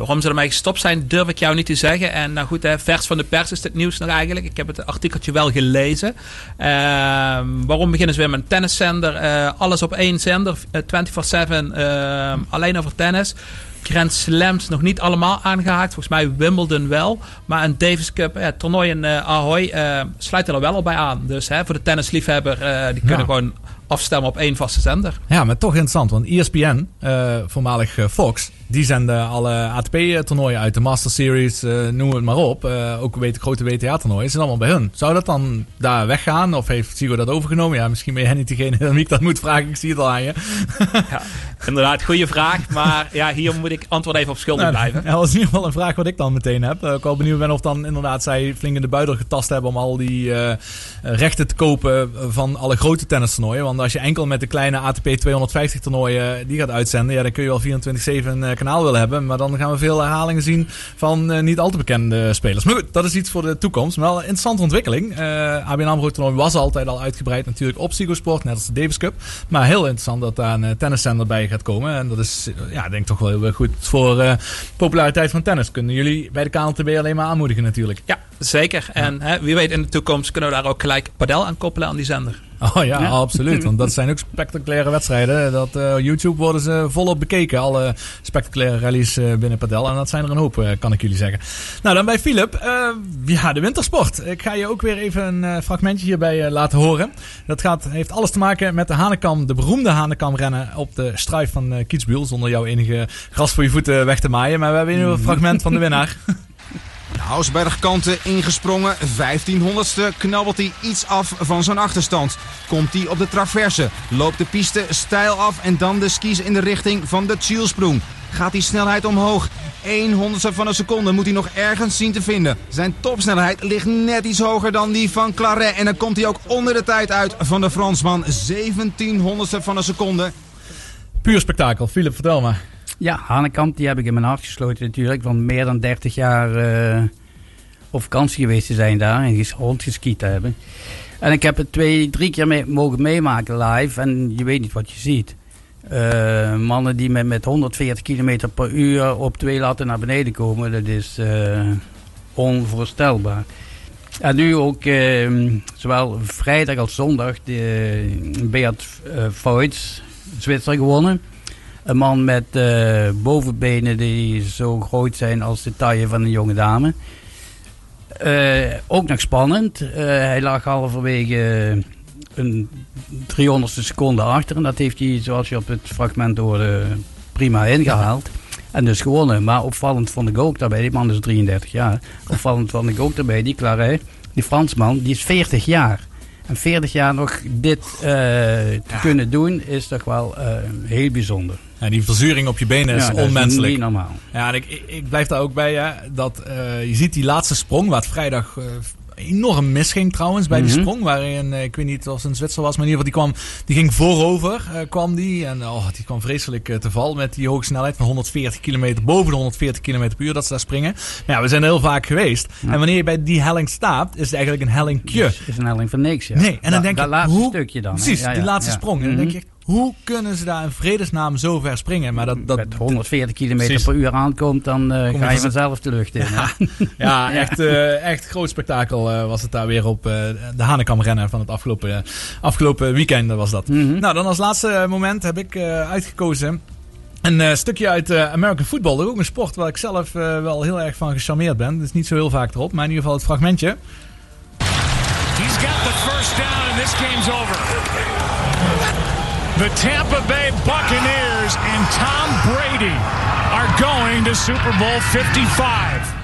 Waarom ze ermee gestopt zijn, durf ik jou niet te zeggen. En nou goed, hè, vers van de pers is dit nieuws nog eigenlijk. Ik heb het artikeltje wel gelezen. Ehm, waarom beginnen ze weer met een tenniszender? Eh, alles op één zender, eh, 24-7, ehm, alleen over tennis. Grand Slams nog niet allemaal aangehaakt. Volgens mij Wimbledon wel. Maar een Davis Cup eh, toernooi in eh, Ahoy eh, sluit er wel al bij aan. Dus hè, voor de tennisliefhebber, eh, die kunnen Ja. gewoon afstemmen op één vaste zender. Ja, maar toch interessant, want ESPN, eh, voormalig eh, Fox, die zenden alle ATP-toernooien uit, de Master Series, eh, noem het maar op. Eh, ook weet, grote WTA-toernooien, zijn allemaal bij hun. Zou dat dan daar weggaan, of heeft Sigo dat overgenomen? Ja, misschien ben jij niet degene [laughs] aan wie ik dat moet vragen, ik zie het al aan je. ja, inderdaad, goede vraag. Maar ja, hier moet ik antwoord even op schuldig Nou, blijven. Dat is in ieder geval een vraag wat ik dan meteen heb. Eh, ik wel benieuwd ben of dan inderdaad zij flink in de buidel getast hebben om al die rechten te kopen van alle grote tennistoernooien. Want als je enkel met de kleine ATP 250 toernooien die gaat uitzenden, ja, dan kun je wel 24-7 een eh, kanaal willen hebben. Maar dan gaan we veel herhalingen zien van eh, niet al te bekende spelers. Maar goed, dat is iets voor de toekomst. Maar wel een interessante ontwikkeling. Eh ABN AMRO was altijd al uitgebreid natuurlijk op Sport, net als de Davis Cup. Maar heel interessant dat daar een eh, tenniszender bij gaat komen. En dat is, ja, ik denk toch wel heel goed voor populariteit van tennis. Kunnen jullie bij de KNTB alleen maar aanmoedigen natuurlijk. Ja, zeker. En hè, wie weet in de toekomst kunnen we daar ook gelijk padel aan koppelen aan die zender. Oh ja, Ja. absoluut. Want dat zijn ook [laughs] spectaculaire wedstrijden. Dat, eh, YouTube worden ze volop bekeken. Alle spectaculaire rallies eh, binnen padel. En dat zijn er een hoop, eh, kan ik jullie zeggen. Nou, dan bij Philip. Eh, ja, de wintersport. Ik ga je ook weer even een eh, fragmentje hierbij laten horen. Dat gaat, heeft alles te maken met de Hanekam, de beroemde Hanekam rennen op de struif van uh, Kietsbuul. Zonder jouw enige gras voor je voeten weg te maaien. Maar we hebben hier een fragment van de winnaar. [laughs] Hausbergkanten ingesprongen, 1500ste, knabbelt hij iets af van zijn achterstand. Komt hij op de traverse, loopt de piste stijl af en dan de skis in de richting van de Zielsprong. Gaat die snelheid omhoog. 100ste van een seconde moet hij nog ergens zien te vinden. Zijn topsnelheid ligt net iets hoger dan die van Claret. En dan komt hij ook onder de tijd uit van de Fransman. 1700ste van een seconde. Puur spektakel. Philip, vertel maar. Ja, Hanekamp, die heb ik in mijn hart gesloten natuurlijk. Want meer dan 30 jaar eh, op vakantie geweest te zijn daar en ges- rondgeskiet te hebben. En ik heb het twee, drie keer mee, mogen meemaken live en je weet niet wat je ziet. Eh, mannen die met, met 140 km per uur op twee latten naar beneden komen, dat is eh, onvoorstelbaar. En nu ook, eh, zowel vrijdag als zondag, de Beat uh, Voits, Zwitser gewonnen. Een man met eh, bovenbenen die zo groot zijn als de taille van een jonge dame. Eh, ook nog spannend. Eh, hij lag halverwege een 300ste seconde achter. En dat heeft hij, zoals je op het fragment hoorde, prima ingehaald. En dus gewonnen. Maar opvallend vond ik ook daarbij, die man is 33 jaar. Opvallend vond ik ook daarbij, die Claret, die Fransman, die is 40 jaar. En 40 jaar nog dit te kunnen doen, is toch wel heel bijzonder. Ja, die verzuring op je benen is Ja, dat is onmenselijk. niet normaal. Ja, en ik, ik, ik blijf daar ook bij. Hè, dat, eh, je ziet die laatste sprong, het vrijdag eh, enorm misging trouwens bij die Mhm. sprong. Waarin, eh, ik weet niet of het in Zwitser was, maar in ieder geval die, kwam, die ging voorover. kwam die, en oh, die kwam vreselijk te val met die hoge snelheid van 140 kilometer, boven de 140 kilometer per uur dat ze daar springen. Maar ja, we zijn er heel vaak geweest. En wanneer je bij die helling staat, is het eigenlijk een hellingje. Is, is een helling van niks, ja. Nee, en dan denk dat je, laatste hoe, stukje dan. Precies, Ja, die laatste sprong. En dan denk Mhm. je, Hoe kunnen ze daar in vredesnaam zo ver springen? Maar dat, dat, Met 140 km Precies. per uur aankomt, dan eh, ga je je van- vanzelf de lucht in. hè? Ja, [laughs] echt, eh, echt groot spektakel eh, was het daar weer op eh, de Hanekam rennen van het afgelopen, afgelopen weekend was dat. Nou, dan als laatste moment heb ik eh, uitgekozen een eh, stukje uit eh, American Football. Dat is ook een sport waar ik zelf eh, wel heel erg van gecharmeerd ben. Het is niet zo heel vaak erop, maar in ieder geval het fragmentje. He's got the first down and this game's over. The Tampa Bay Buccaneers and Tom Brady are going to Super Bowl 55.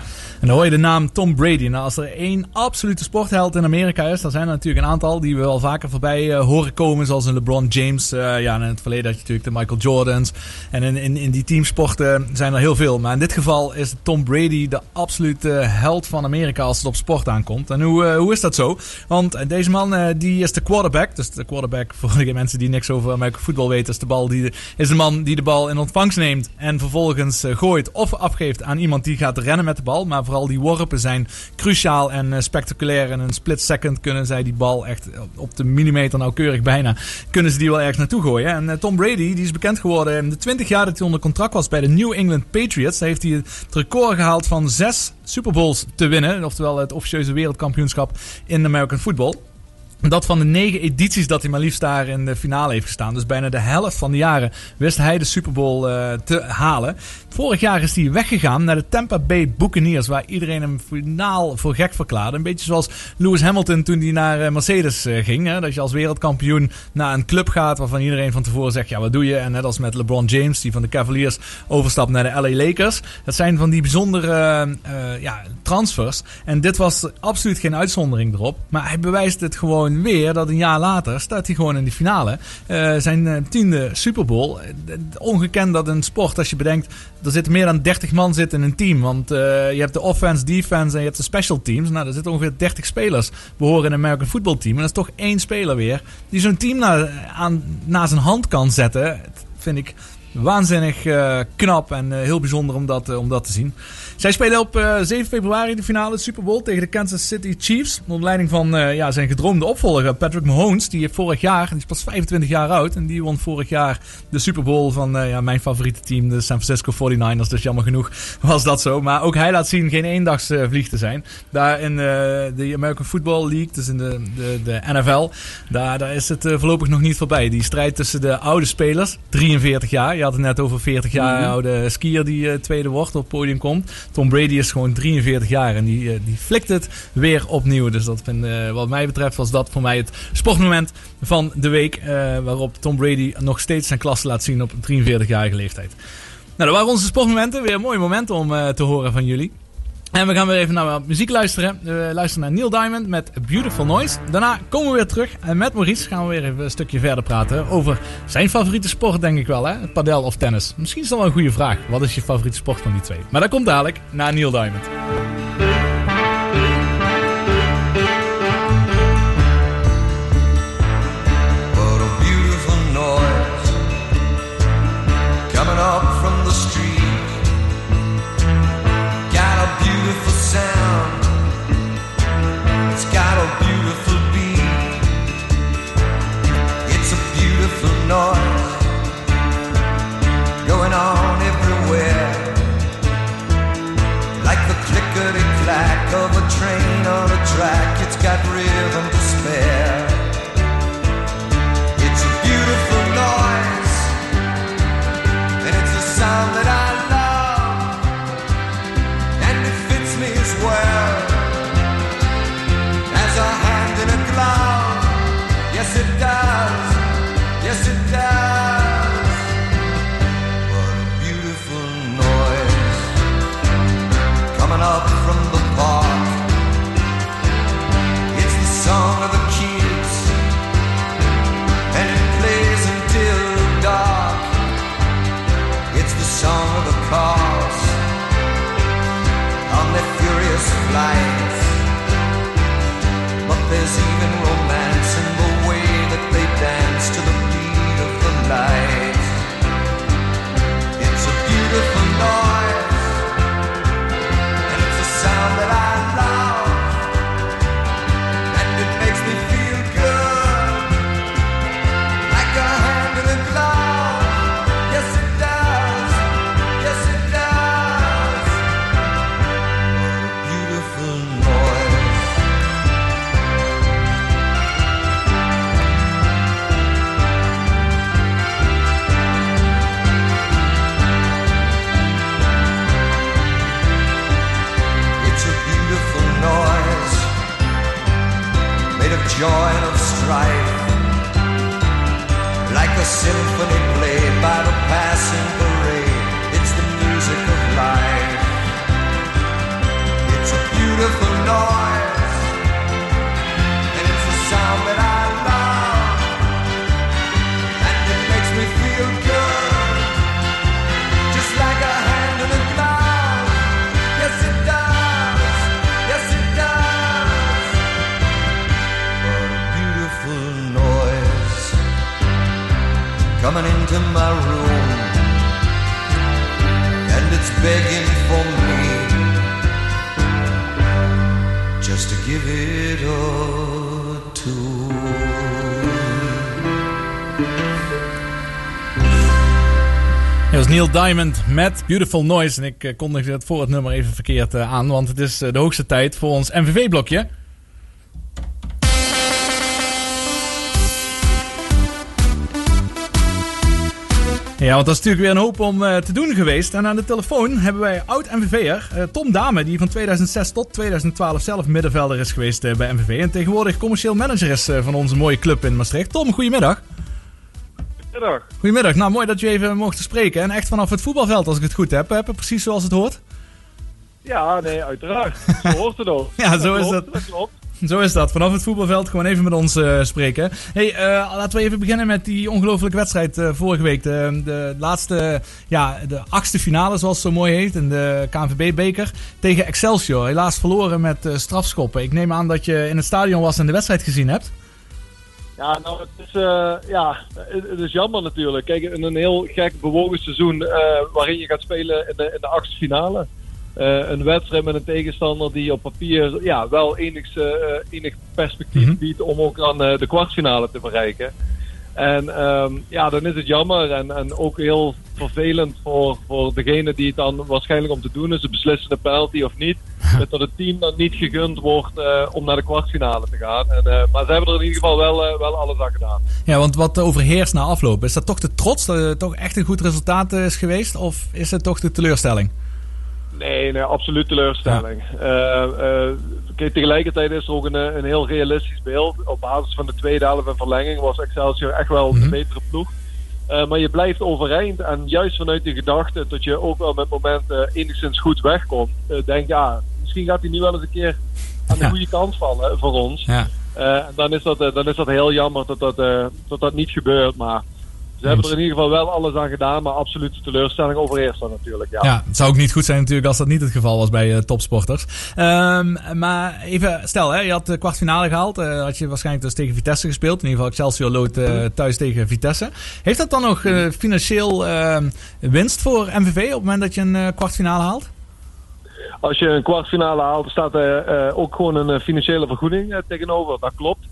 En dan hoor je de naam Tom Brady. Nou, als er één absolute sportheld in Amerika is, dan zijn er natuurlijk een aantal die we wel vaker voorbij eh, horen komen. Zoals een LeBron James. Eh, ja, in het verleden had je natuurlijk de Michael Jordans. En in, in, in die teamsporten zijn er heel veel. Maar in dit geval is Tom Brady de absolute held van Amerika als het op sport aankomt. En hoe, eh, hoe is dat zo? Want deze man die is de quarterback. Dus de quarterback, voor de mensen die niks over American voetbal weten, is de, bal die is de man die de bal in ontvangst neemt. En vervolgens gooit of afgeeft aan iemand die gaat rennen met de bal. Maar vooral die worpen zijn cruciaal en eh, spectaculair. In een split second kunnen zij die bal echt op de millimeter nauwkeurig bijna. Kunnen ze die wel ergens naartoe gooien. En eh, Tom Brady die is bekend geworden in de 20 jaar dat hij onder contract was bij de New England Patriots. Heeft hij het record gehaald van zes Super Bowls te winnen. Oftewel het officieuze wereldkampioenschap in American football. Dat van de negen edities dat hij maar liefst daar in de finale heeft gestaan. Dus bijna de helft van de jaren wist hij de Super Bowl eh, te halen. Vorig jaar is hij weggegaan naar de Tampa Bay Buccaneers. Waar iedereen hem finaal voor gek verklaarde. Een beetje zoals Lewis Hamilton toen hij naar eh, Mercedes eh, ging. Hè? Dat je als wereldkampioen naar een club gaat waarvan iedereen van tevoren zegt... Ja, wat doe je? En net als met LeBron James die van de Cavaliers overstapt naar de LA Lakers. Dat zijn van die bijzondere ja, transfers. En dit was absoluut geen uitzondering erop. Maar hij bewijst het gewoon weer dat een jaar later staat hij gewoon in de finale. Eh, zijn eh, tiende Super Bowl. Eh, ongekend dat een sport, als je bedenkt, er zitten meer dan 30 man zitten in een team. Want je hebt de offense, defense en je hebt de special teams. Nou, er zitten ongeveer 30 spelers behoren in een American Football team. En dat is toch één speler weer die zo'n team na, aan, na zijn hand kan zetten. Vind ik waanzinnig knap en heel bijzonder om dat, om dat te zien. Zij spelen op eh, 7 februari de finale Super Bowl tegen de Kansas City Chiefs. Onder leiding van eh, ja, zijn gedroomde opvolger Patrick Mahomes. Die heeft vorig jaar, die is pas 25 jaar oud. En die won vorig jaar de Super Bowl van eh, ja, mijn favoriete team, de San Francisco 49ers. Dus jammer genoeg was dat zo. Maar ook hij laat zien geen eendagsvlieg te zijn. Daar in eh, de American Football League, dus in de, de, de NFL, daar, daar is het eh, voorlopig nog niet voorbij. Die strijd tussen de oude spelers, 43 jaar. Je had het net over 40 jaar Mhm. oude skier die eh, tweede wordt op het podium komt. Tom Brady is gewoon 43 jaar en die, eh, die flikt het weer opnieuw. Dus dat eh, wat mij betreft was dat voor mij het sportmoment van de week. eh, waarop Tom Brady nog steeds zijn klasse laat zien op 43-jarige leeftijd. Nou, dat waren onze sportmomenten. Weer een mooi moment om te horen van jullie. En we gaan weer even naar wat muziek luisteren. We luisteren naar Neil Diamond met Beautiful Noise. Daarna komen we weer terug. En met Maurice gaan we weer even een stukje verder praten over zijn favoriete sport, denk ik wel. Hè? Padel of tennis. Misschien is dat wel een goede vraag. Wat is je favoriete sport van die twee? Maar dat komt dadelijk na Neil Diamond. Into my room, and it's begging for me just to give it a Dat was Neil Diamond met Beautiful Noise. En ik eh, kondigde het voor het nummer even verkeerd eh, aan, want het is eh, de hoogste tijd voor ons MVV-blokje. Ja, want dat is natuurlijk weer een hoop om eh, te doen geweest. En aan de telefoon hebben wij oud-MVV'er eh, Tom Dame, die van 2006 tot 2012 zelf middenvelder is geweest eh, bij MVV. En tegenwoordig commercieel manager is van onze mooie club in Maastricht. Tom, goedemiddag. Goedemiddag. Goedemiddag. Nou, mooi dat je even mocht spreken. En echt vanaf het voetbalveld, als ik het goed heb. Heb precies zoals het hoort? Ja, nee, uiteraard. Zo hoort het ook. [laughs] Ja, zo is dat. Dat klopt. [laughs] Zo is dat. Vanaf het voetbalveld gewoon even met ons eh, spreken. Hey, eh, laten we even beginnen met die ongelofelijke wedstrijd eh, vorige week. De, de laatste, ja, de achtste finale, zoals het zo mooi heet. In de KNVB-beker tegen Excelsior. Helaas verloren met strafschoppen. Ik neem aan dat je in het stadion was en de wedstrijd gezien hebt. Ja, nou, het is, ja, het, is jammer natuurlijk. Kijk, in een heel gek bewogen seizoen waarin je gaat spelen in de, in de achtste finale. Eh, een wedstrijd met een tegenstander die op papier ja, wel enig, eh, enig perspectief biedt om ook dan eh, de kwartfinale te bereiken. En ehm, ja, dan is het jammer en, en ook heel vervelend voor, voor degene die het dan waarschijnlijk om te doen is, de beslissende penalty of niet. [laughs] dat het team dan niet gegund wordt om naar de kwartfinale te gaan. En, maar ze hebben er in ieder geval wel, wel alles aan gedaan. Ja, want wat overheerst na afloop? Is dat toch de trots dat het toch echt een goed resultaat is geweest? Of is het toch de teleurstelling? Nee, nee, absoluut teleurstelling. Eh, eh, kijk, tegelijkertijd is er ook een, eh, een heel realistisch beeld. Op basis van de tweede helft en verlenging was Excelsior echt wel de betere ploeg. Eh, maar je blijft overeind en juist vanuit de gedachte dat je ook wel met momenten enigszins goed wegkomt. eh, denk ja, misschien gaat hij nu wel eens een keer aan de goede kant vallen voor ons. Ja. Eh, dan is, dat, eh, dan is dat heel jammer dat dat, eh, dat, dat niet gebeurt. Maar ze hebben er in ieder geval wel alles aan gedaan. Maar absoluut teleurstelling overheerst dan natuurlijk. Ja. Ja, het zou ook niet goed zijn natuurlijk als dat niet het geval was bij eh, topsporters. Ehm, maar even, stel, hè, je had de kwartfinale gehaald. eh, had je waarschijnlijk dus tegen Vitesse gespeeld. In ieder geval Excelsior lood eh, thuis tegen Vitesse. Heeft dat dan nog financieel ehm, winst voor MVV op het moment dat je een kwartfinale haalt? Als je een kwartfinale haalt, staat er ook gewoon een financiële vergoeding tegenover. Dat klopt.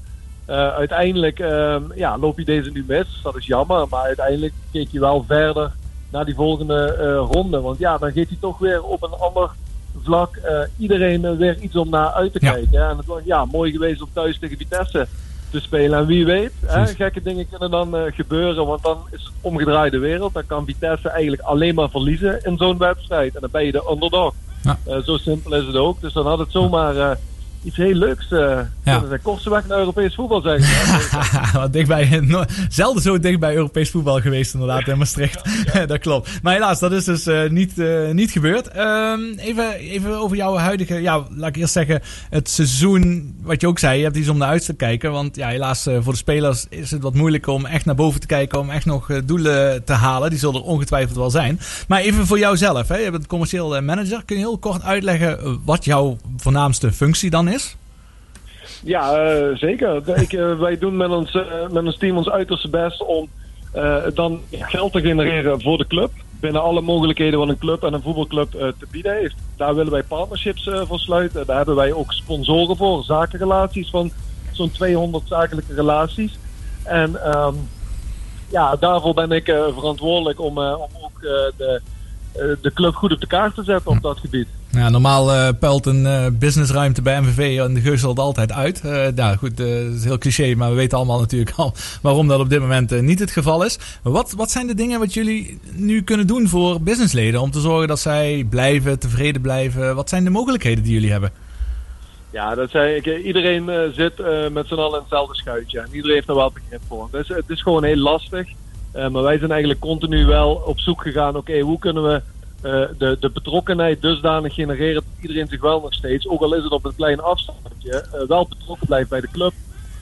Eh, uiteindelijk ehm, ja, loop je deze nu mis. Dat is jammer. Maar uiteindelijk keek je wel verder naar die volgende eh, ronde. Want ja, dan geeft hij toch weer op een ander vlak eh, iedereen weer iets om naar uit te kijken. hè. En het was ja, mooi geweest om thuis tegen Vitesse te spelen. En wie weet, hè, gekke dingen kunnen dan gebeuren. Want dan is het omgedraaide wereld. Dan kan Vitesse eigenlijk alleen maar verliezen in zo'n wedstrijd. En dan ben je de underdog. Eh, zo simpel is het ook. Dus dan had het zomaar iets heel leuks eh kunnen zijn. Kortste weg naar Europees voetbal, zeg. [laughs] Wat dichtbij, no- zelden zo dicht bij Europees voetbal geweest inderdaad in Maastricht. [laughs] dat klopt. Maar helaas, dat is dus eh, niet, eh, niet gebeurd. Ehm, even, even over jouw huidige, ja, laat ik eerst zeggen, het seizoen, wat je ook zei, je hebt iets om naar uit te kijken. Want ja, helaas voor de spelers is het wat moeilijker om echt naar boven te kijken, om echt nog doelen te halen. Die zullen er ongetwijfeld wel zijn. Maar even voor jouzelf, hè. je bent commercieel manager. Kun je heel kort uitleggen wat jouw voornaamste functie dan is? Ja, eh, zeker. Ik, eh, wij doen met ons, eh, met ons team ons uiterste best om dan geld te genereren voor de club. Binnen alle mogelijkheden wat een club en een voetbalclub te bieden heeft. Daar willen wij partnerships voor sluiten. Daar hebben wij ook sponsoren voor, zakenrelaties van zo'n 200 zakelijke relaties. En ehm, ja, daarvoor ben ik verantwoordelijk om, om ook de, de club goed op de kaart te zetten op dat gebied. Ja, normaal eh puilt een eh, businessruimte bij MVV en de geuzelt altijd uit. Nou goed, dat is heel cliché, maar we weten allemaal [laughs] natuurlijk al waarom dat op dit moment niet het geval is. Wat, wat zijn de dingen wat jullie nu kunnen doen voor businessleden om te zorgen dat zij blijven, tevreden blijven? Wat zijn de mogelijkheden die jullie hebben? Ja, dat zei ik. Iedereen zit met z'n allen in hetzelfde schuitje. En iedereen heeft er wel begrip voor. Dus het is gewoon heel lastig. Maar wij zijn eigenlijk continu wel op zoek gegaan. Oké, hoe kunnen we de, de betrokkenheid dusdanig genereren dat iedereen zich wel nog steeds, ook al is het op een klein afstandje, eh, wel betrokken blijft bij de club.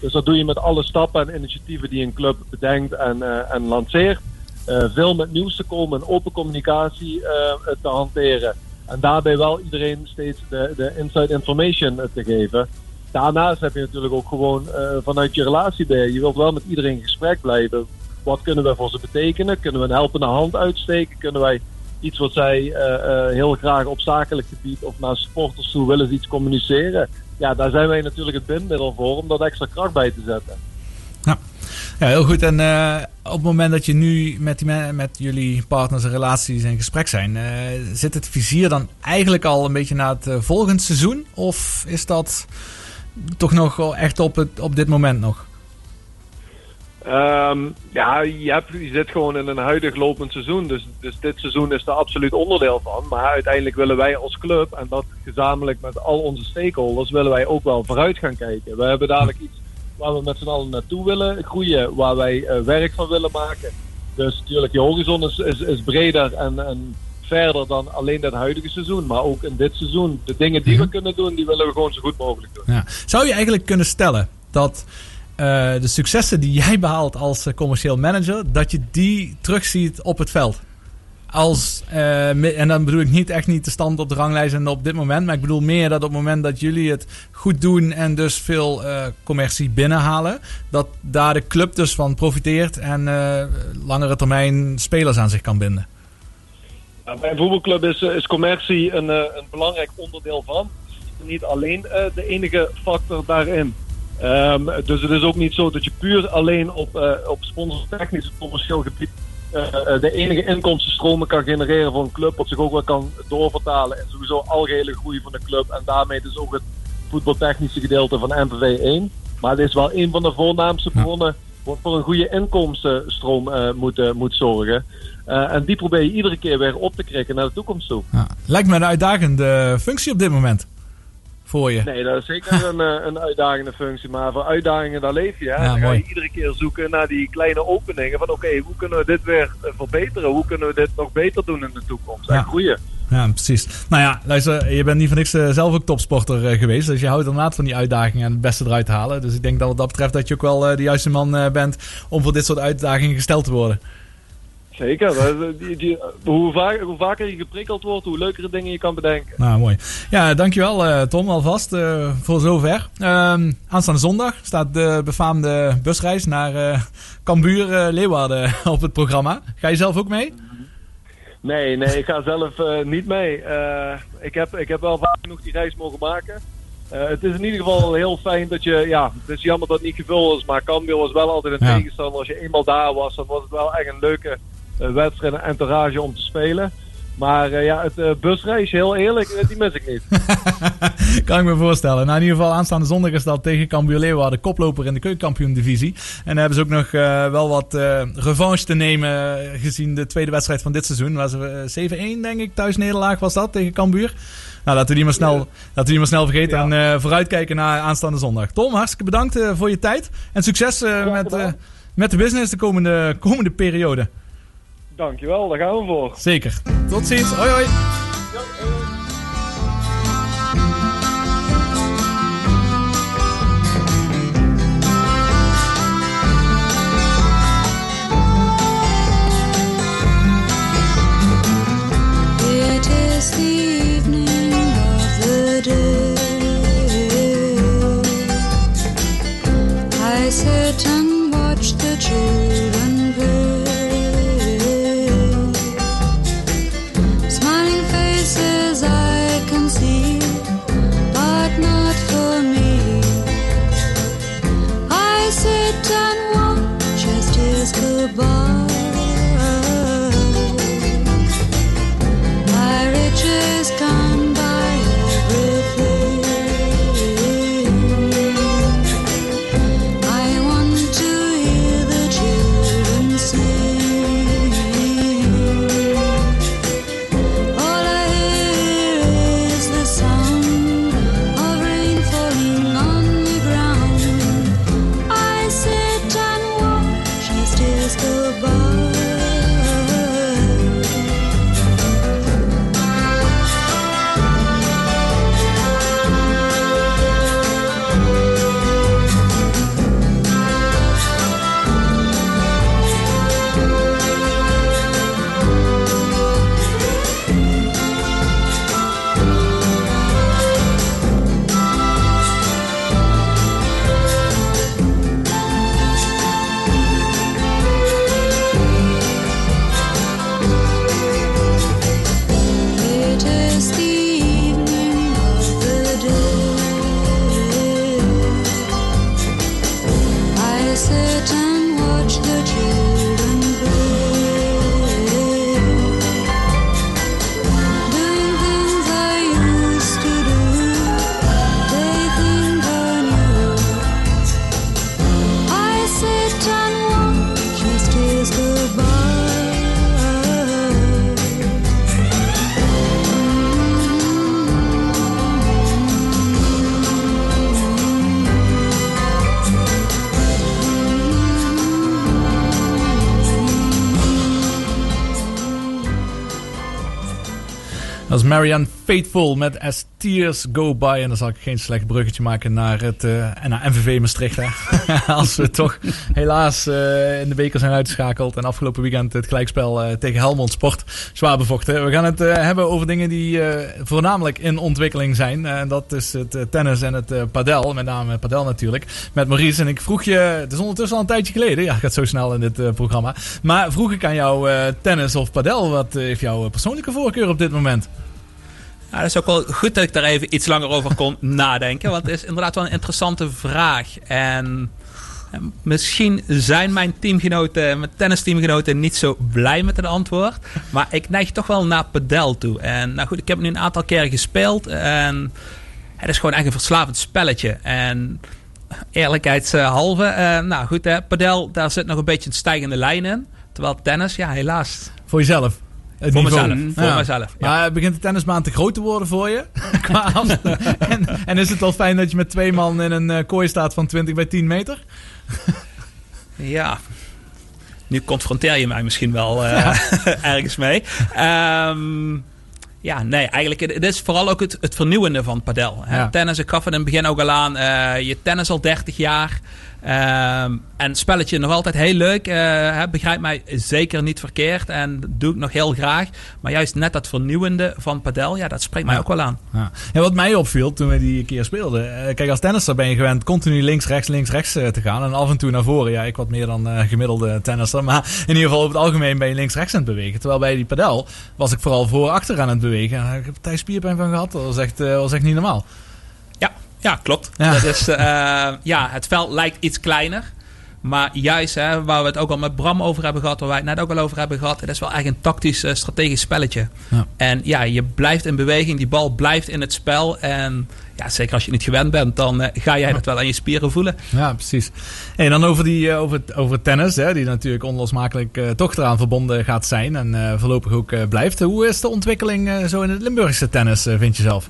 Dus dat doe je met alle stappen en initiatieven die een club bedenkt en, eh, en lanceert. Eh, veel met nieuws te komen en open communicatie eh, te hanteren. En daarbij wel iedereen steeds de, de inside information eh, te geven. Daarnaast heb je natuurlijk ook gewoon eh, vanuit je relatie bij. Je wilt wel met iedereen in gesprek blijven. Wat kunnen we voor ze betekenen? Kunnen we een helpende hand uitsteken? Kunnen wij iets wat zij eh, eh, heel graag op zakelijk gebied of naar supporters toe willen iets communiceren? Ja, daar zijn wij natuurlijk het bindmiddel voor om dat extra kracht bij te zetten. Ja, heel goed. En eh, op het moment dat je nu met, met jullie partners en relaties in gesprek zijn, zit het vizier dan eigenlijk al een beetje naar het eh, volgend seizoen? Of is dat toch nog echt op, op dit moment nog? Ehm, ja, je, hebt, je zit gewoon in een huidig lopend seizoen. Dus, dus dit seizoen is er absoluut onderdeel van. Maar uiteindelijk willen wij als club, en dat gezamenlijk met al onze stakeholders, willen wij ook wel vooruit gaan kijken. We hebben dadelijk iets waar we met z'n allen naartoe willen groeien, waar wij eh, werk van willen maken. Dus natuurlijk, je horizon is, is, is breder en, en verder dan alleen dat huidige seizoen. Maar ook in dit seizoen, de dingen die we kunnen doen, die willen we gewoon zo goed mogelijk doen. Ja. Zou je eigenlijk kunnen stellen dat eh, de successen die jij behaalt als eh, commercieel manager, dat je die terugziet op het veld? Als, eh, en dan bedoel ik niet echt niet de stand op de ranglijst en op dit moment, maar ik bedoel meer dat op het moment dat jullie het goed doen en dus veel commercie binnenhalen, dat daar de club dus van profiteert en langere termijn spelers aan zich kan binden. Ja, bij een voetbalclub is, commercie een, een belangrijk onderdeel van. Niet alleen de enige factor daarin. Ehm, dus het is ook niet zo dat je puur alleen op, eh op sponsortechnisch en commercieel gebied eh, eh, de enige inkomstenstromen kan genereren voor een club. Wat zich ook wel kan doorvertalen in sowieso algehele groei van de club. En daarmee dus ook het voetbaltechnische gedeelte van MVV 1. Maar het is wel een van de voornaamste bronnen wat voor een goede inkomstenstroom eh, moet, moet zorgen. En die probeer je iedere keer weer op te krikken naar de toekomst toe. Lijkt me een uitdagende functie op dit moment voor je. Nee, dat is zeker een, eh, een uitdagende functie. Maar voor uitdagingen, daar leef je. Hè? Ja, dan ga je iedere keer zoeken naar die kleine openingen. Van oké, hoe kunnen we dit weer eh, verbeteren? Hoe kunnen we dit nog beter doen in de toekomst? En Ja. groeien. Ja, precies. Nou ja, luister, je bent niet voor niks eh, zelf ook topsporter geweest. Dus je houdt inderdaad van die uitdagingen en het beste eruit halen. Dus ik denk dat wat dat betreft dat je ook wel de juiste man bent om voor dit soort uitdagingen gesteld te worden. Zeker. Die, die, hoe, vaak, hoe vaker je geprikkeld wordt, hoe leukere dingen je kan bedenken. Nou, mooi. Ja, dankjewel eh, Tom alvast eh, voor zover. Ehm, aanstaande zondag staat de befaamde busreis naar eh Cambuur eh, Leeuwarden [laughs] op het programma. Ga je zelf ook mee? Nee, nee, ik ga zelf niet mee. Ik, heb, ik heb wel vaak genoeg die reis mogen maken. Het is in ieder geval heel fijn dat je, ja, het is jammer dat het niet gevuld is, maar Cambuur was wel altijd een Ja. tegenstander. Als je eenmaal daar was, dan was het wel echt een leuke eh, wedstrijd en entourage om te spelen. Maar eh, ja, het eh, busreisje, heel eerlijk, die mis ik niet. [laughs] Kan ik me voorstellen. Nou, in ieder geval aanstaande zondag is dat tegen Cambuur Leeuwarden, koploper in de keukenkampioen-divisie. En dan hebben ze ook nog wel wat revanche te nemen gezien de tweede wedstrijd van dit seizoen. Waar ze eh, 7-1 denk ik, thuis nederlaag was dat tegen Cambuur. Nou, laten we die maar snel, laten we die maar snel vergeten en eh, vooruitkijken naar aanstaande zondag. Tom, hartstikke bedankt voor je tijd. En succes met, met de business de komende, komende periode. Dankjewel, daar gaan we voor. Zeker. Tot ziens. Hoi hoi. Marianne Faithful met As Tears Go By. En dan zal ik geen slecht bruggetje maken naar, het, en naar MVV Maastricht. [laughs] Als we toch helaas eh, in de beker zijn uitgeschakeld. En afgelopen weekend het gelijkspel eh, tegen Helmond Sport zwaar bevochten. We gaan het hebben over dingen die voornamelijk in ontwikkeling zijn. En dat is het tennis en het padel. Met name padel natuurlijk. Met Maurice. En ik vroeg je, het is ondertussen al een tijdje geleden. Ja, gaat zo snel in dit programma. Maar vroeg ik aan jou tennis of padel. Wat heeft jouw persoonlijke voorkeur op dit moment? Ja, dat is ook wel goed dat ik daar even iets langer over kon [laughs] nadenken. Want het is inderdaad wel een interessante vraag. En eh, misschien zijn mijn teamgenoten, mijn tennisteamgenoten niet zo blij met het antwoord. Maar ik neig toch wel naar padel toe. En nou goed, ik heb nu een aantal keren gespeeld. En het is gewoon echt een verslavend spelletje. En eerlijkheidshalve, eh, nou goed, hè, padel, daar zit nog een beetje een stijgende lijn in. Terwijl tennis, ja helaas. Voor jezelf? Het Voor niveau. mezelf, voor mezelf, ja. Maar begint de tennisbaan te groot te worden voor je? [laughs] Qua [laughs] en, en is het wel fijn dat je met twee man in een eh, kooi staat van 20 bij 10 meter? [laughs] Ja. Nu confronteer je mij misschien wel eh, ergens mee. Ehm, ja, nee, eigenlijk het het is vooral ook het, het vernieuwende van padel. Hè. Tennis, ik gaf het in het begin ook al aan. eh, je tennis al 30 jaar. Ehm, en spelletje nog altijd heel leuk. eh, hè, begrijp mij zeker niet verkeerd. En dat doe ik nog heel graag. Maar juist net dat vernieuwende van padel, ja, dat spreekt mij ook wel aan. Ja. En wat mij opviel toen we die keer speelden. eh, kijk, als tennisser ben je gewend continu links, rechts, links, rechts eh, te gaan. En af en toe naar voren. Ja, ik wat meer dan gemiddelde tennisser. Maar in ieder geval over het algemeen ben je links, rechts aan het bewegen. Terwijl bij die padel was ik vooral voor, achter aan het bewegen. En daar heb ik er spierpijn van gehad. Dat was echt, was echt niet normaal. Ja, klopt. Ja. Dat is, eh, ja, het veld lijkt iets kleiner. Maar juist, hè, waar we het ook al met Bram over hebben gehad, waar wij het net ook al over hebben gehad, het is wel echt een tactisch, eh, strategisch spelletje. Ja. En ja, je blijft in beweging, die bal blijft in het spel. En ja, zeker als je niet gewend bent, dan eh, ga jij dat wel aan je spieren voelen. Ja, precies. En dan over, die, over, over tennis, hè, die natuurlijk onlosmakelijk toch eraan verbonden gaat zijn en voorlopig ook blijft. Hoe is de ontwikkeling zo in het Limburgse tennis, vind je zelf?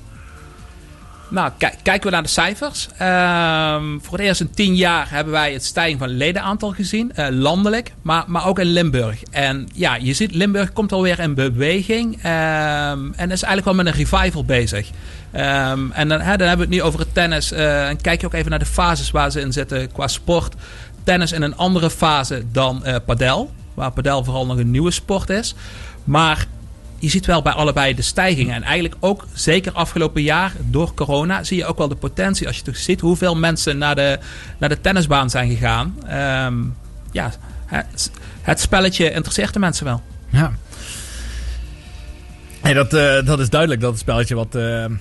Nou, kijk, kijken we naar de cijfers. Ehm, voor het eerst in tien jaar hebben wij het stijging van ledenaantal gezien. eh, landelijk, maar, maar ook in Limburg. En ja, je ziet Limburg komt alweer in beweging. ehm, en is eigenlijk wel met een revival bezig. Ehm, en dan, dan hebben we het nu over het tennis. eh, kijk je ook even naar de fases waar ze in zitten qua sport. Tennis in een andere fase dan eh padel. Waar padel vooral nog een nieuwe sport is. Maar je ziet wel bij allebei de stijgingen. En eigenlijk ook, zeker afgelopen jaar, door corona, zie je ook wel de potentie. Als je toch ziet hoeveel mensen naar de, naar de tennisbaan zijn gegaan. Ehm, ja, het, het spelletje interesseert de mensen wel. Ja. Dat, eh, dat is duidelijk dat het spelletje wat eh, eh,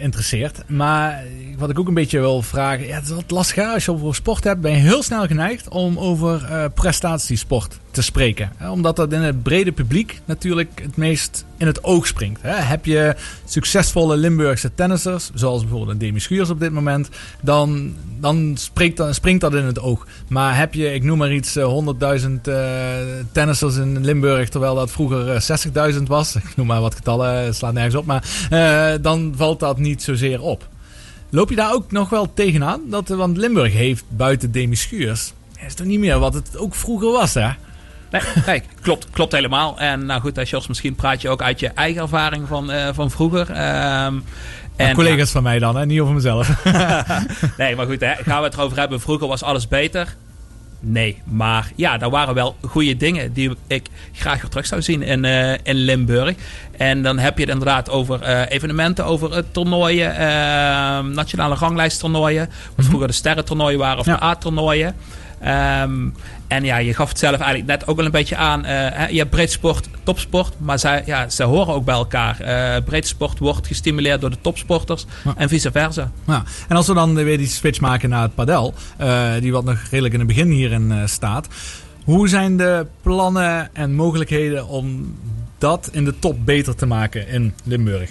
interesseert. Maar wat ik ook een beetje wil vragen. Ja, het is wat lastig. Als je over sport hebt, ben je heel snel geneigd om over prestatiesport te spreken. Omdat dat in het brede publiek natuurlijk het meest in het oog springt. Heb je succesvolle Limburgse tennissers, zoals bijvoorbeeld een Demi Schuurs op dit moment, dan, dan, springt dat in het oog. Maar heb je, ik noem maar iets, eh, 100.000 eh, tennissers in Limburg, terwijl dat vroeger eh, 60.000 was. [laughs] Ik noem maar wat getallen, slaat nergens op. Maar eh, dan valt dat niet zozeer op. Loop je daar ook nog wel tegenaan? Dat, want Limburg heeft buiten Demi Schuurs, is toch niet meer wat het ook vroeger was, hè? Nee, nee klopt, klopt helemaal. En nou goed, Jos, misschien praat je ook uit je eigen ervaring van, eh, van vroeger. Ehm, En, collega's van mij dan, hè? niet over mezelf. [laughs] nee, maar goed, hè, gaan we het erover hebben. Vroeger was alles beter. Nee, maar ja, er waren wel goede dingen die ik graag weer terug zou zien in, eh, in Limburg. En dan heb je het inderdaad over eh, evenementen, over eh, toernooien, eh, nationale ranglijsttoernooien. Wat vroeger de sterrentoernooien waren of de A-toernooien. Ehm, en ja, je gaf het zelf eigenlijk net ook al een beetje aan. eh, je hebt breedsport, topsport, maar zij, ja, ze horen ook bij elkaar. Eh breedsport wordt gestimuleerd door de topsporters en vice versa. Ja. En als we dan weer die switch maken naar het padel, eh, die wat nog redelijk in het begin hierin staat. Hoe zijn de plannen en mogelijkheden om dat in de top beter te maken in Limburg?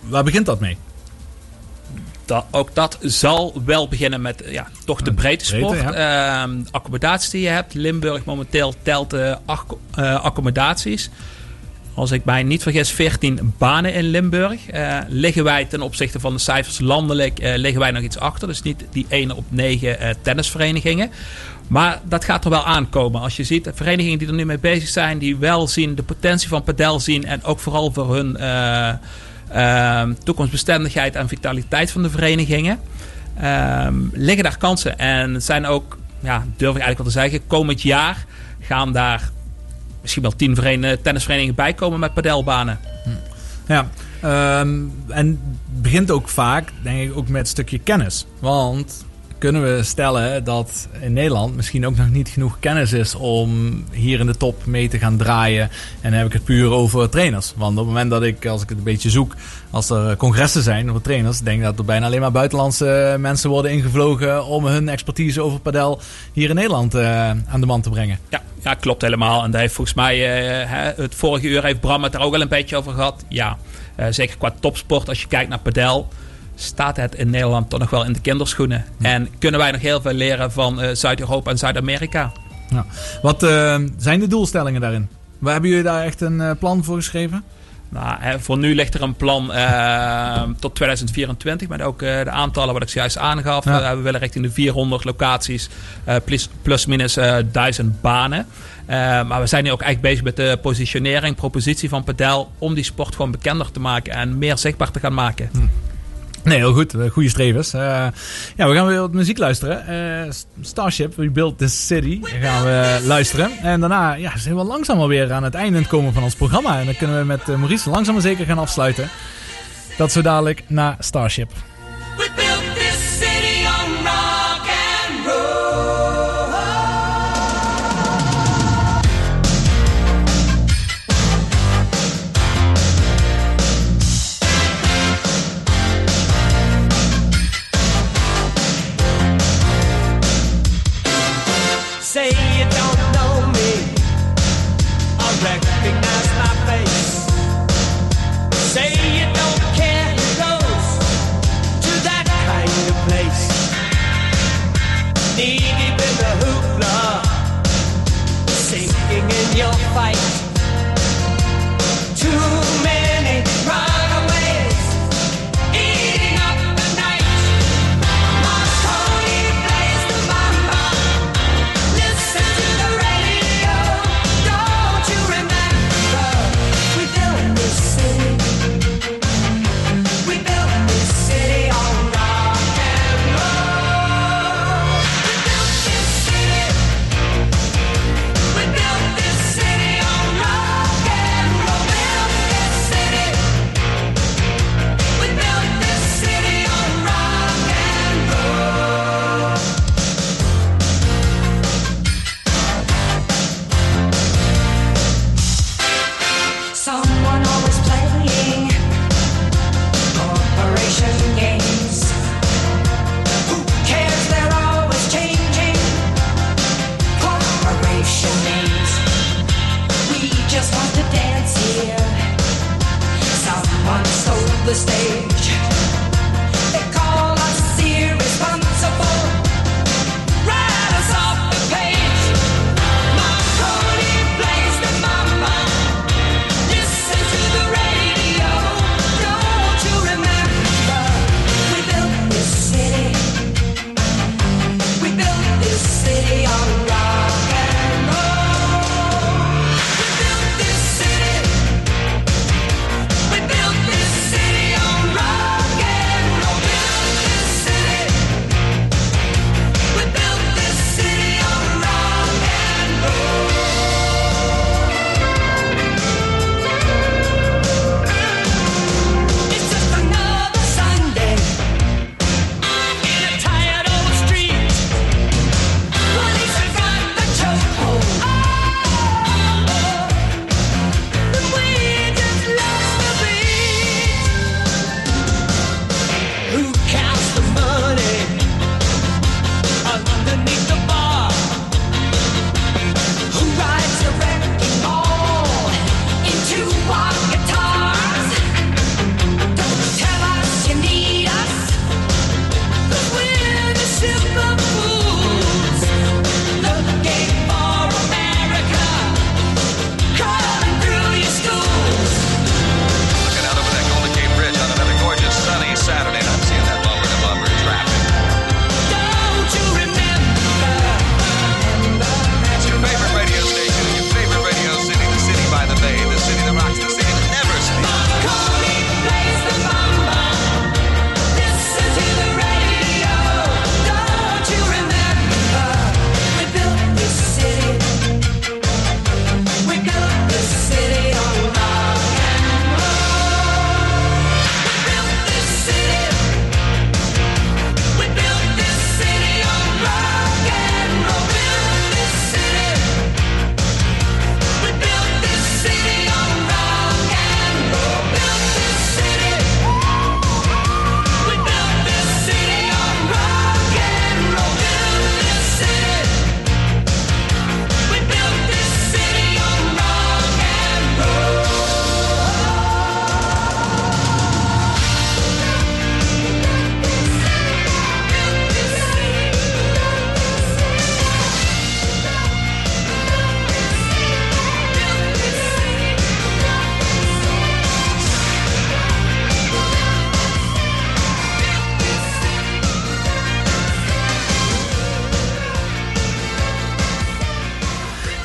Waar begint dat mee? Dat, ook dat zal wel beginnen met ja, toch de breedte sport. breedte, Ehm, accommodaties die je hebt. Limburg momenteel telt acht eh, accommodaties. Als ik mij niet vergis, 14 banen in Limburg. Eh, liggen wij ten opzichte van de cijfers landelijk, liggen wij nog iets achter. Dus niet die 1 op 9 eh, tennisverenigingen. Maar dat gaat er wel aankomen. Als je ziet, de verenigingen die er nu mee bezig zijn, die wel zien de potentie van padel zien. En ook vooral voor hun toekomstbestendigheid en vitaliteit van de verenigingen. ehm, liggen daar kansen. En het zijn ook, ja, durf ik eigenlijk wel te zeggen, komend jaar gaan daar misschien wel tien tennisverenigingen bij komen met padelbanen. Ja, ehm, en het begint ook vaak, denk ik, ook met een stukje kennis. Want kunnen we stellen dat in Nederland misschien ook nog niet genoeg kennis is om hier in de top mee te gaan draaien. En dan heb ik het puur over trainers. Want op het moment dat ik, als ik het een beetje zoek, als er congressen zijn over trainers, denk ik dat er bijna alleen maar buitenlandse mensen worden ingevlogen om hun expertise over padel hier in Nederland eh, aan de man te brengen. Ja, ja, klopt helemaal. En daar heeft volgens mij, eh, het vorige uur heeft Bram het er ook al een beetje over gehad. Ja, eh, zeker qua topsport, als je kijkt naar padel, staat het in Nederland toch nog wel in de kinderschoenen. En kunnen wij nog heel veel leren van eh, Zuid-Europa en Zuid-Amerika. Ja. Wat eh, zijn de doelstellingen daarin? Waar hebben jullie daar echt een eh, plan voor geschreven? Nou, hè, voor nu ligt er een plan tot 2024 met ook de aantallen wat ik zojuist aangaf. Ja. We willen richting de 400 locaties, plus, plus minus eh 1000 banen. Maar we zijn nu ook echt bezig met de positionering, propositie van padel om die sport gewoon bekender te maken en meer zichtbaar te gaan maken. Nee, heel goed. Eh, Goede strevens. Eh, ja, we gaan weer wat muziek luisteren. Eh, Starship, We Built This City, gaan we luisteren. En daarna ja, zijn we langzaam alweer aan het einde komen van ons programma. En dan kunnen we met Maurice langzaam maar zeker gaan afsluiten. Dat zo dadelijk na Starship. We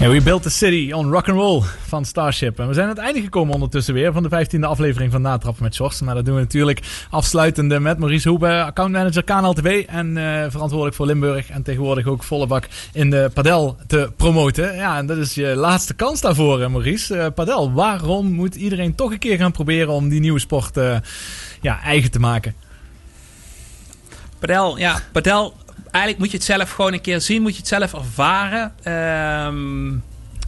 Ja, we built the city on rock and roll van Starship. En we zijn aan het einde gekomen ondertussen weer van de 15e aflevering van Natrappen met Sjors. Maar dat doen we natuurlijk afsluitende met Maurice Hoebe, accountmanager TV en eh, verantwoordelijk voor Limburg. En tegenwoordig ook volle bak in de padel te promoten. Ja, en dat is je laatste kans daarvoor, Maurice. Eh, padel, waarom moet iedereen toch een keer gaan proberen om die nieuwe sport eh, ja, eigen te maken? Padel, ja, padel. Eigenlijk moet je het zelf gewoon een keer zien, moet je het zelf ervaren. Ehm,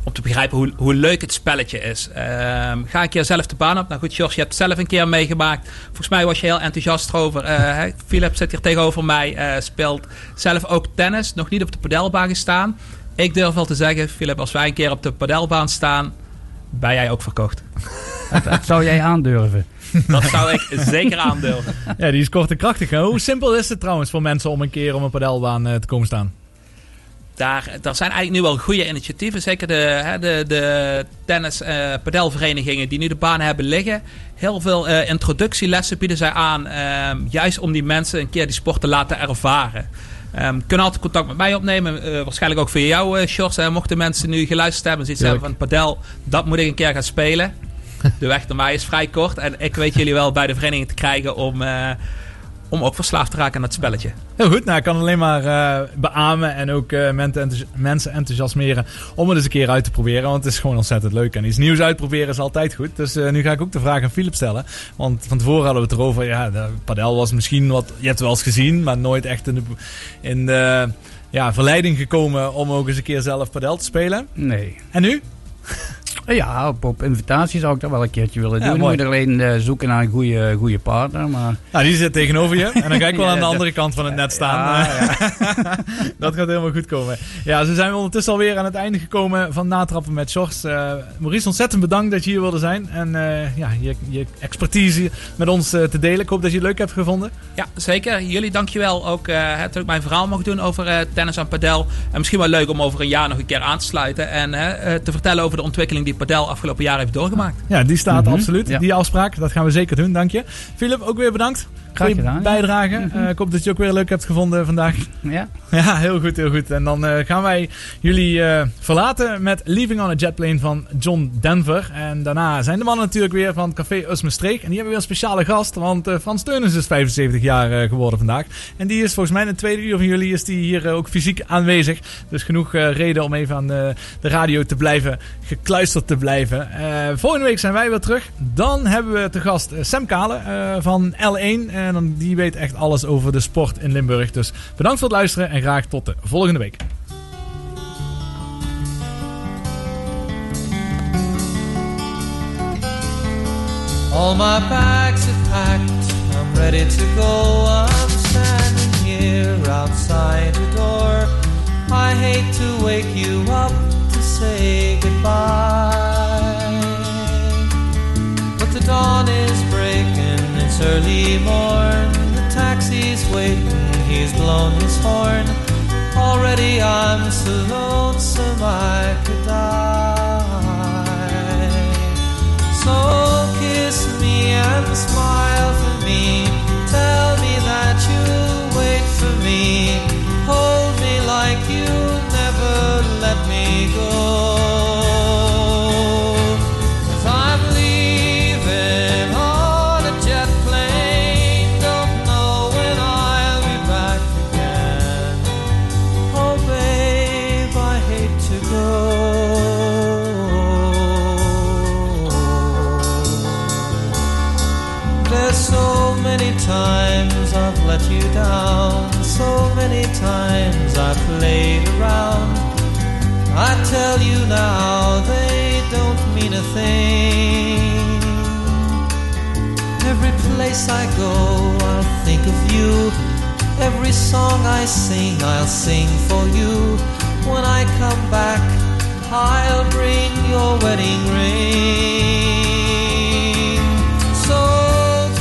om te begrijpen hoe, hoe leuk het spelletje is. Ehm, ga een keer zelf de baan op. Nou goed, Jos, je hebt het zelf een keer meegemaakt. Volgens mij was je heel enthousiast erover. Eh, hè, Philip zit hier tegenover mij, eh, speelt zelf ook tennis. Nog niet op de padelbaan gestaan. Ik durf wel te zeggen, Philip, als wij een keer op de padelbaan staan, ben jij ook verkocht. [laughs] Dat zou jij aandurven. Dat zou ik zeker aandurven. Ja, die is kort en krachtig. hè? Hoe simpel is het trouwens voor mensen om een keer op een padelbaan eh, te komen staan? daar, daar zijn eigenlijk nu wel goede initiatieven. Zeker de, hè, de, de tennis eh padelverenigingen die nu de banen hebben liggen. Heel veel eh, introductielessen bieden zij aan. ehm, juist om die mensen een keer die sport te laten ervaren. Ehm kunnen altijd contact met mij opnemen. waarschijnlijk ook via jou, eh Sjors. Mochten mensen nu geluisterd hebben en zoiets hebben van padel, dat moet ik een keer gaan spelen. De weg naar mij is vrij kort. En ik weet jullie wel bij de vereniging te krijgen om, eh, om ook verslaafd te raken aan het spelletje. Heel goed, nou, ik kan alleen maar eh, beamen en ook eh, mensen, enthousi- mensen enthousiasmeren om het eens een keer uit te proberen. Want het is gewoon ontzettend leuk. En iets nieuws uitproberen is altijd goed. Dus eh, nu ga ik ook de vraag aan Philip stellen. Want van tevoren hadden we het erover. Ja, de padel was misschien wat. Je hebt het wel eens gezien, maar nooit echt in de, in de ja, verleiding gekomen om ook eens een keer zelf padel te spelen. Nee. En nu? Ja, op, op invitatie zou ik dat wel een keertje willen Ja, doen. mooi. Moet je alleen eh, zoeken naar een goede, goede partner. Maar... Nou, die zit tegenover je. En dan ga ik wel Ja, aan de andere kant van het net staan. Ja, [laughs] dat gaat helemaal goed komen. Ja, zo zijn we ondertussen alweer aan het einde gekomen van Natrappen met Sjors. Eh Maurice, ontzettend bedankt dat je hier wilde zijn. En eh, ja, je, je expertise met ons eh, te delen. Ik hoop dat je het leuk hebt gevonden. Ja, zeker. Jullie dankjewel ook eh dat ik mijn verhaal mag doen over eh, tennis en padel. En misschien wel leuk om over een jaar nog een keer aan te sluiten. En eh, eh, te vertellen over de ontwikkeling die padel afgelopen jaar heeft doorgemaakt. Ja, die staat Mhm, absoluut. ja. Die afspraak, dat gaan we zeker doen. Dank je. Philip, ook weer bedankt. Graag gedaan, bijdrage. Mhm. Eh, ik hoop dat je het ook weer leuk hebt gevonden vandaag. Ja. [laughs] Ja, heel goed, heel goed. En dan eh, gaan wij jullie eh, verlaten met Leaving on a Jetplane van John Denver. En daarna zijn de mannen natuurlijk weer van Café Usmestreek. En die hebben weer een speciale gast, want Frans Teunens is 75 jaar geworden vandaag. En die is volgens mij in het tweede uur van jullie is die hier ook fysiek aanwezig. Dus genoeg reden om even aan de, de radio te blijven, gekluisterd te blijven. Volgende week zijn wij weer terug. Dan hebben we te gast Sam Kale eh, van L1. En dan, die weet echt alles over de sport in Limburg. Dus bedankt voor het luisteren en graag tot de volgende week. All my bags are packed, I'm ready to go. I'm standing here outside the door. I hate to wake you up to say goodbye. But the dawn is breaking, it's early morn. The taxi's waiting, he's blown his horn. Already I'm so lonesome I could die. So kiss me and smile for me. Tell me that you'll wait for me. Tell you now, they don't mean a thing. Every place I go, I'll think of you. Every song I sing, I'll sing for you. When I come back, I'll bring your wedding ring. So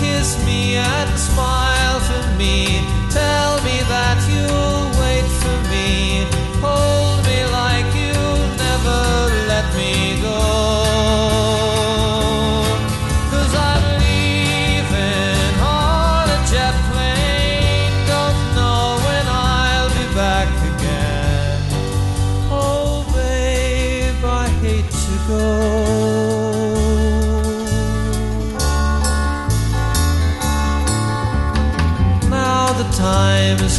kiss me and smile for me.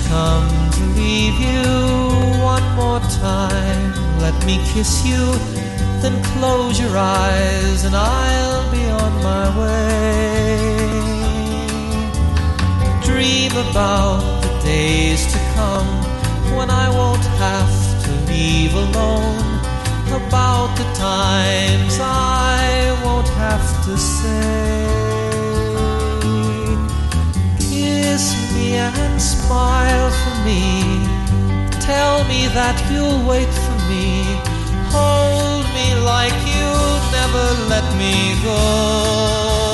Come to leave you one more time. Let me kiss you, then close your eyes, and I'll be on my way. Dream about the days to come when I won't have to leave alone. About the times I won't have to say. And smile for me. Tell me that you'll wait for me. Hold me like you'll never let me go.